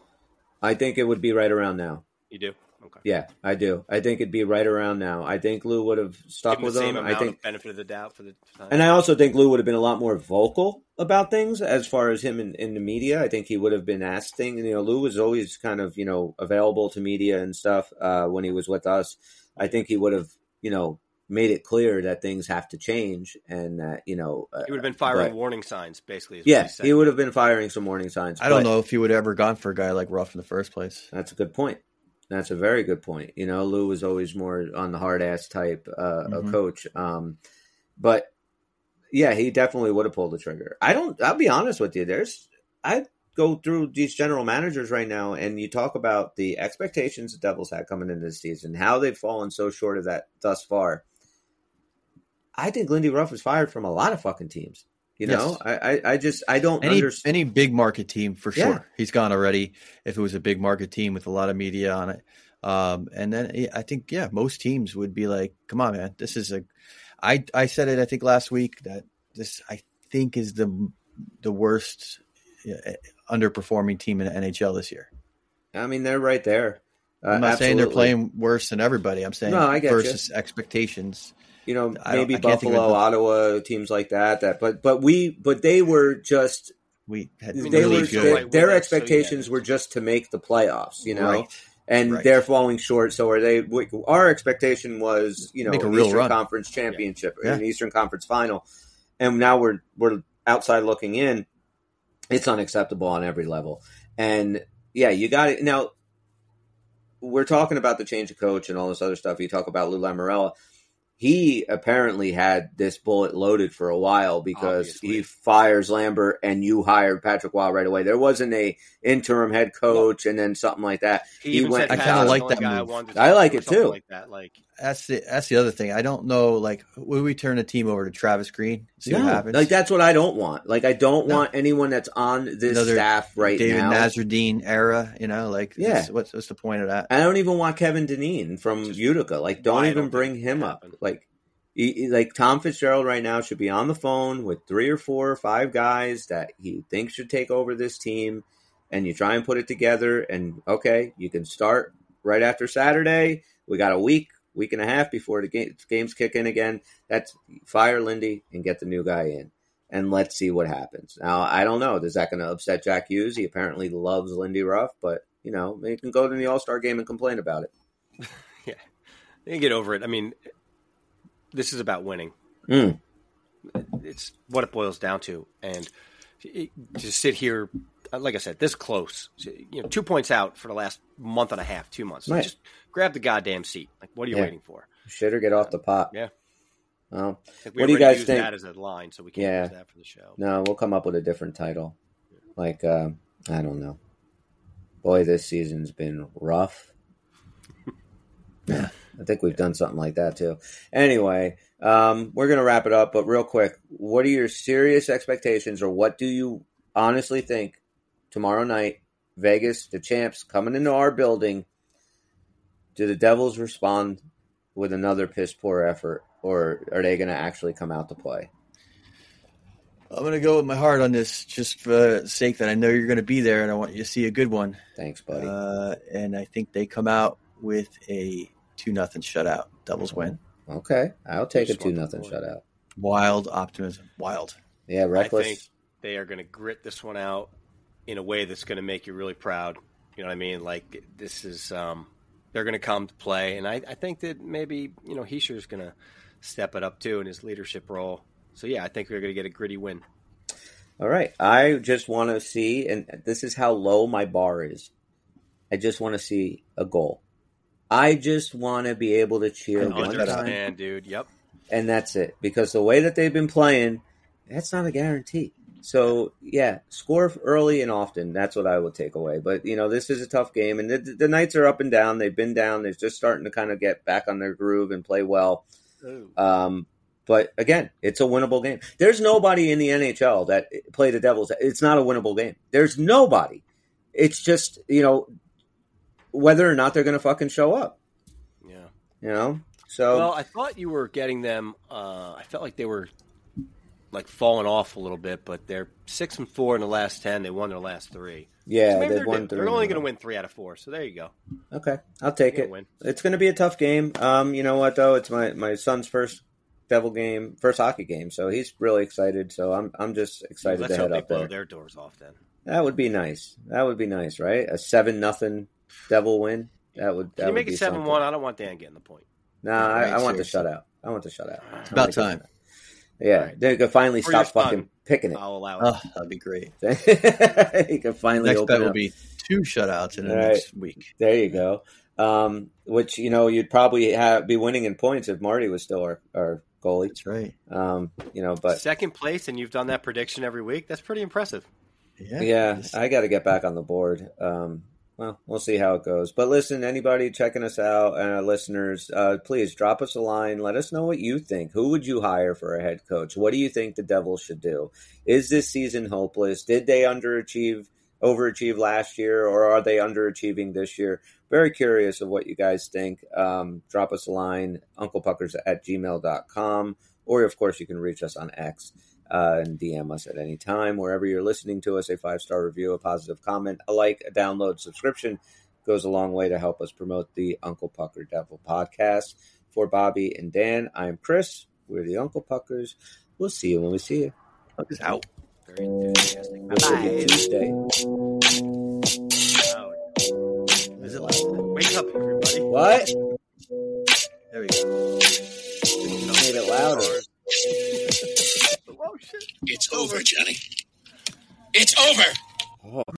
[SPEAKER 1] I think it would be right around now.
[SPEAKER 2] You do?
[SPEAKER 1] Okay. Yeah, I do. I think it'd be right around now. I think Lou would have stuck with
[SPEAKER 2] him.
[SPEAKER 1] I think
[SPEAKER 2] benefit of the doubt for the time.
[SPEAKER 1] And I also think Lou would have been a lot more vocal about things as far as him in, in the media. I think he would have been asked things. You know, Lou was always kind of you know available to media and stuff uh, when he was with us. I think he would have you know made it clear that things have to change and that you know
[SPEAKER 2] uh, he would have been firing but, warning signs basically
[SPEAKER 1] yeah he, he, would have been firing some warning signs
[SPEAKER 3] i don't know if he would have ever gone for a guy like ruff in the first place
[SPEAKER 1] that's a good point that's a very good point. You know, Lou was always more on the hard ass type uh, mm-hmm. coach. Um, but yeah, he definitely would have pulled the trigger. I don't. I'll be honest with you. There's I go through these general managers right now, and you talk about the expectations the Devils had coming into the season, how they've fallen so short of that thus far. I think Lindy Ruff was fired from a lot of fucking teams. You know, yes. I, I just I don't
[SPEAKER 3] any,
[SPEAKER 1] understand
[SPEAKER 3] any big market team for sure. Yeah. He's gone already. If it was a big market team with a lot of media on it, um, and then I think yeah, most teams would be like, "Come on, man, this is a." I I said it I think last week that this I think is the the worst uh, underperforming team in the NHL this year.
[SPEAKER 1] I mean, they're right there.
[SPEAKER 3] Uh, I'm not absolutely. saying they're playing worse than everybody. I'm saying no, I versus you. expectations
[SPEAKER 1] you know, maybe Buffalo, Ottawa, teams like that. That, but but we, but they were just
[SPEAKER 3] we had
[SPEAKER 1] they really were they, their expectations so, yeah. were just to make the playoffs. You know. Right. And right. they're falling short. So are they? Our expectation was, you know, Make a Eastern run. Conference championship, yeah. an Eastern Conference final, and now we're we're outside looking in. It's unacceptable on every level. And yeah, you got it. Now we're talking about the change of coach and all this other stuff. You talk about Lou Lamoriello he apparently had this bullet loaded for a while because Obviously. he fires Lambert and you hired Patrick Roy right away. There wasn't a interim head coach no. and then something like that.
[SPEAKER 2] He, he went.
[SPEAKER 3] I kind of like that move.
[SPEAKER 1] I like it too.
[SPEAKER 2] Like that, like
[SPEAKER 3] that's the that's the other thing. I don't know. Like, will we turn a team over to Travis Green? See no, what happens.
[SPEAKER 1] Like that's what I don't want. Like I don't no. want anyone that's on this Another staff right
[SPEAKER 3] David
[SPEAKER 1] now.
[SPEAKER 3] David era. You know, like yeah. What's what's the point of that?
[SPEAKER 1] I don't even want Kevin Dineen from Just Utica. Like, don't even don't bring him up. Like he, like Tom Fitzgerald right now should be on the phone with three or four or five guys that he thinks should take over this team, and you try and put it together. And okay, you can start right after Saturday. We got a week, week and a half before the game, games kick in again. That's fire Lindy and get the new guy in, and let's see what happens. Now I don't know. Is that going to upset Jack Hughes? He apparently loves Lindy Ruff, but you know he can go to the All Star game and complain about it.
[SPEAKER 2] yeah, they can get over it. I mean this is about winning.
[SPEAKER 1] Mm.
[SPEAKER 2] It's what it boils down to. And to sit here, like I said, this close, you know, two points out for the last month and a half, two months.
[SPEAKER 1] Right.
[SPEAKER 2] Just grab the goddamn seat. Like, what are you
[SPEAKER 1] Yeah.
[SPEAKER 2] waiting for?
[SPEAKER 1] Shit or get off the pot.
[SPEAKER 2] Yeah.
[SPEAKER 1] Well,
[SPEAKER 2] we
[SPEAKER 1] What do you guys think?
[SPEAKER 2] That as a line, so we can't
[SPEAKER 1] Yeah.
[SPEAKER 2] use that for the show.
[SPEAKER 1] no, we'll come up with a different title. Like, uh, I don't know. Boy, this season's been rough. Yeah, I think we've done something like that too. Anyway, um, we're gonna wrap it up, but real quick, what are your serious expectations, or what do you honestly think tomorrow night, Vegas, the champs coming into our building? Do the Devils respond with another piss poor effort, or are they gonna actually come out to play?
[SPEAKER 3] I'm going to go with my heart on this just for the sake that I know you're going to be there and I want you to see a good one.
[SPEAKER 1] Thanks, buddy.
[SPEAKER 3] Uh, and I think they come out with a 2 nothing shutout. Devils win.
[SPEAKER 1] okay, I'll take a two
[SPEAKER 2] want
[SPEAKER 1] nothing shutout.
[SPEAKER 3] Wild optimism. Wild.
[SPEAKER 1] Yeah,
[SPEAKER 2] I
[SPEAKER 1] reckless.
[SPEAKER 2] think they are going to grit this one out in a way that's going to make you really proud. You know what I mean? Like this is, um, they're going to come to play, and I, I think that maybe you know Hischier's going to step it up too in his leadership role. So yeah, I think we're going to get a gritty win.
[SPEAKER 1] All right. I just want to see, and this is how low my bar is. I just want to see a goal. I just want to be able to cheer
[SPEAKER 3] An
[SPEAKER 1] one time,
[SPEAKER 2] dude? Yep.
[SPEAKER 1] and that's it. Because the way that they've been playing, that's not a guarantee. So yeah, score early and often. That's what I would take away. But you know, this is a tough game, and the, the Knights are up and down. They've been down. They're just starting to kind of get back on their groove and play well. Um, but again, it's a winnable game. There's nobody in the NHL that play the Devils. It's not a winnable game. There's nobody. It's just you know whether or not they're going to fucking show up.
[SPEAKER 2] Yeah.
[SPEAKER 1] You know. So
[SPEAKER 2] Well, I thought you were getting them. Uh, I felt like they were like falling off a little bit, but they're six and four in the last ten. They won their last three.
[SPEAKER 1] yeah,
[SPEAKER 2] so
[SPEAKER 1] they've
[SPEAKER 2] they're,
[SPEAKER 1] won.
[SPEAKER 2] they're
[SPEAKER 1] three
[SPEAKER 2] only
[SPEAKER 1] in a
[SPEAKER 2] going to win three out of four. So there you go.
[SPEAKER 1] Okay, I'll take it.
[SPEAKER 2] win.
[SPEAKER 1] It's going to be a tough game. Um, you know what though? It's my my son's first Devil game, first hockey game, so he's really excited. So I'm I'm just excited
[SPEAKER 2] Let's
[SPEAKER 1] to
[SPEAKER 2] hope
[SPEAKER 1] head
[SPEAKER 2] they
[SPEAKER 1] up
[SPEAKER 2] blow
[SPEAKER 1] there.
[SPEAKER 2] their doors off then.
[SPEAKER 1] That would be nice. That would be nice, right? A seven nothing Devil win. That would. That
[SPEAKER 2] Can you
[SPEAKER 1] would
[SPEAKER 2] make
[SPEAKER 1] be
[SPEAKER 2] it seven one? I don't want Dan getting the point.
[SPEAKER 1] Nah,
[SPEAKER 3] Yeah,
[SPEAKER 1] I, I want the shutout. I want the shutout.
[SPEAKER 3] It's about time.
[SPEAKER 1] Yeah,
[SPEAKER 2] All right.
[SPEAKER 1] they could finally
[SPEAKER 2] For
[SPEAKER 1] stop fucking
[SPEAKER 2] son.
[SPEAKER 1] picking
[SPEAKER 2] I'll allow it.
[SPEAKER 3] Oh, that'd be great.
[SPEAKER 1] it. he can finally
[SPEAKER 3] Next
[SPEAKER 1] open
[SPEAKER 3] bet will
[SPEAKER 1] up.
[SPEAKER 3] be two shutouts in the
[SPEAKER 1] All right.
[SPEAKER 3] next week.
[SPEAKER 1] There you go. Um, which you know you'd probably have, be winning in points if Marty was still our, our goalie.
[SPEAKER 3] That's right.
[SPEAKER 1] Um, you know, but
[SPEAKER 2] Second place, and you've done that prediction every week. That's pretty impressive.
[SPEAKER 3] Yeah.
[SPEAKER 1] yeah, I got to get back on the board. Um, well, we'll see how it goes. But listen, anybody checking us out, uh, listeners, uh, please drop us a line. Let us know what you think. Who would you hire for a head coach? What do you think the Devils should do? Is this season hopeless? Did they underachieve, overachieve last year, or are they underachieving this year? Very curious of what you guys think. Um, drop us a line, unclepuckers at gmail.com, or of course, you can reach us on X uh, and DM us at any time. Wherever you're listening to us, a five star review, a positive comment, a like, a download, subscription goes a long way to help us promote the Uncle Pucker Devil podcast. For Bobby and Dan, I'm Chris. We're the Uncle Puckers. We'll see you when we see you.
[SPEAKER 3] Puckers out.
[SPEAKER 2] Very enthusiastic.
[SPEAKER 1] Which will be Tuesday.
[SPEAKER 2] Wow.
[SPEAKER 3] Is it last night?
[SPEAKER 2] Wake up, everybody.
[SPEAKER 1] What?
[SPEAKER 3] There we go.
[SPEAKER 1] Made it louder.
[SPEAKER 2] Oh, shit.
[SPEAKER 5] It's over, Johnny. It's over. Oh,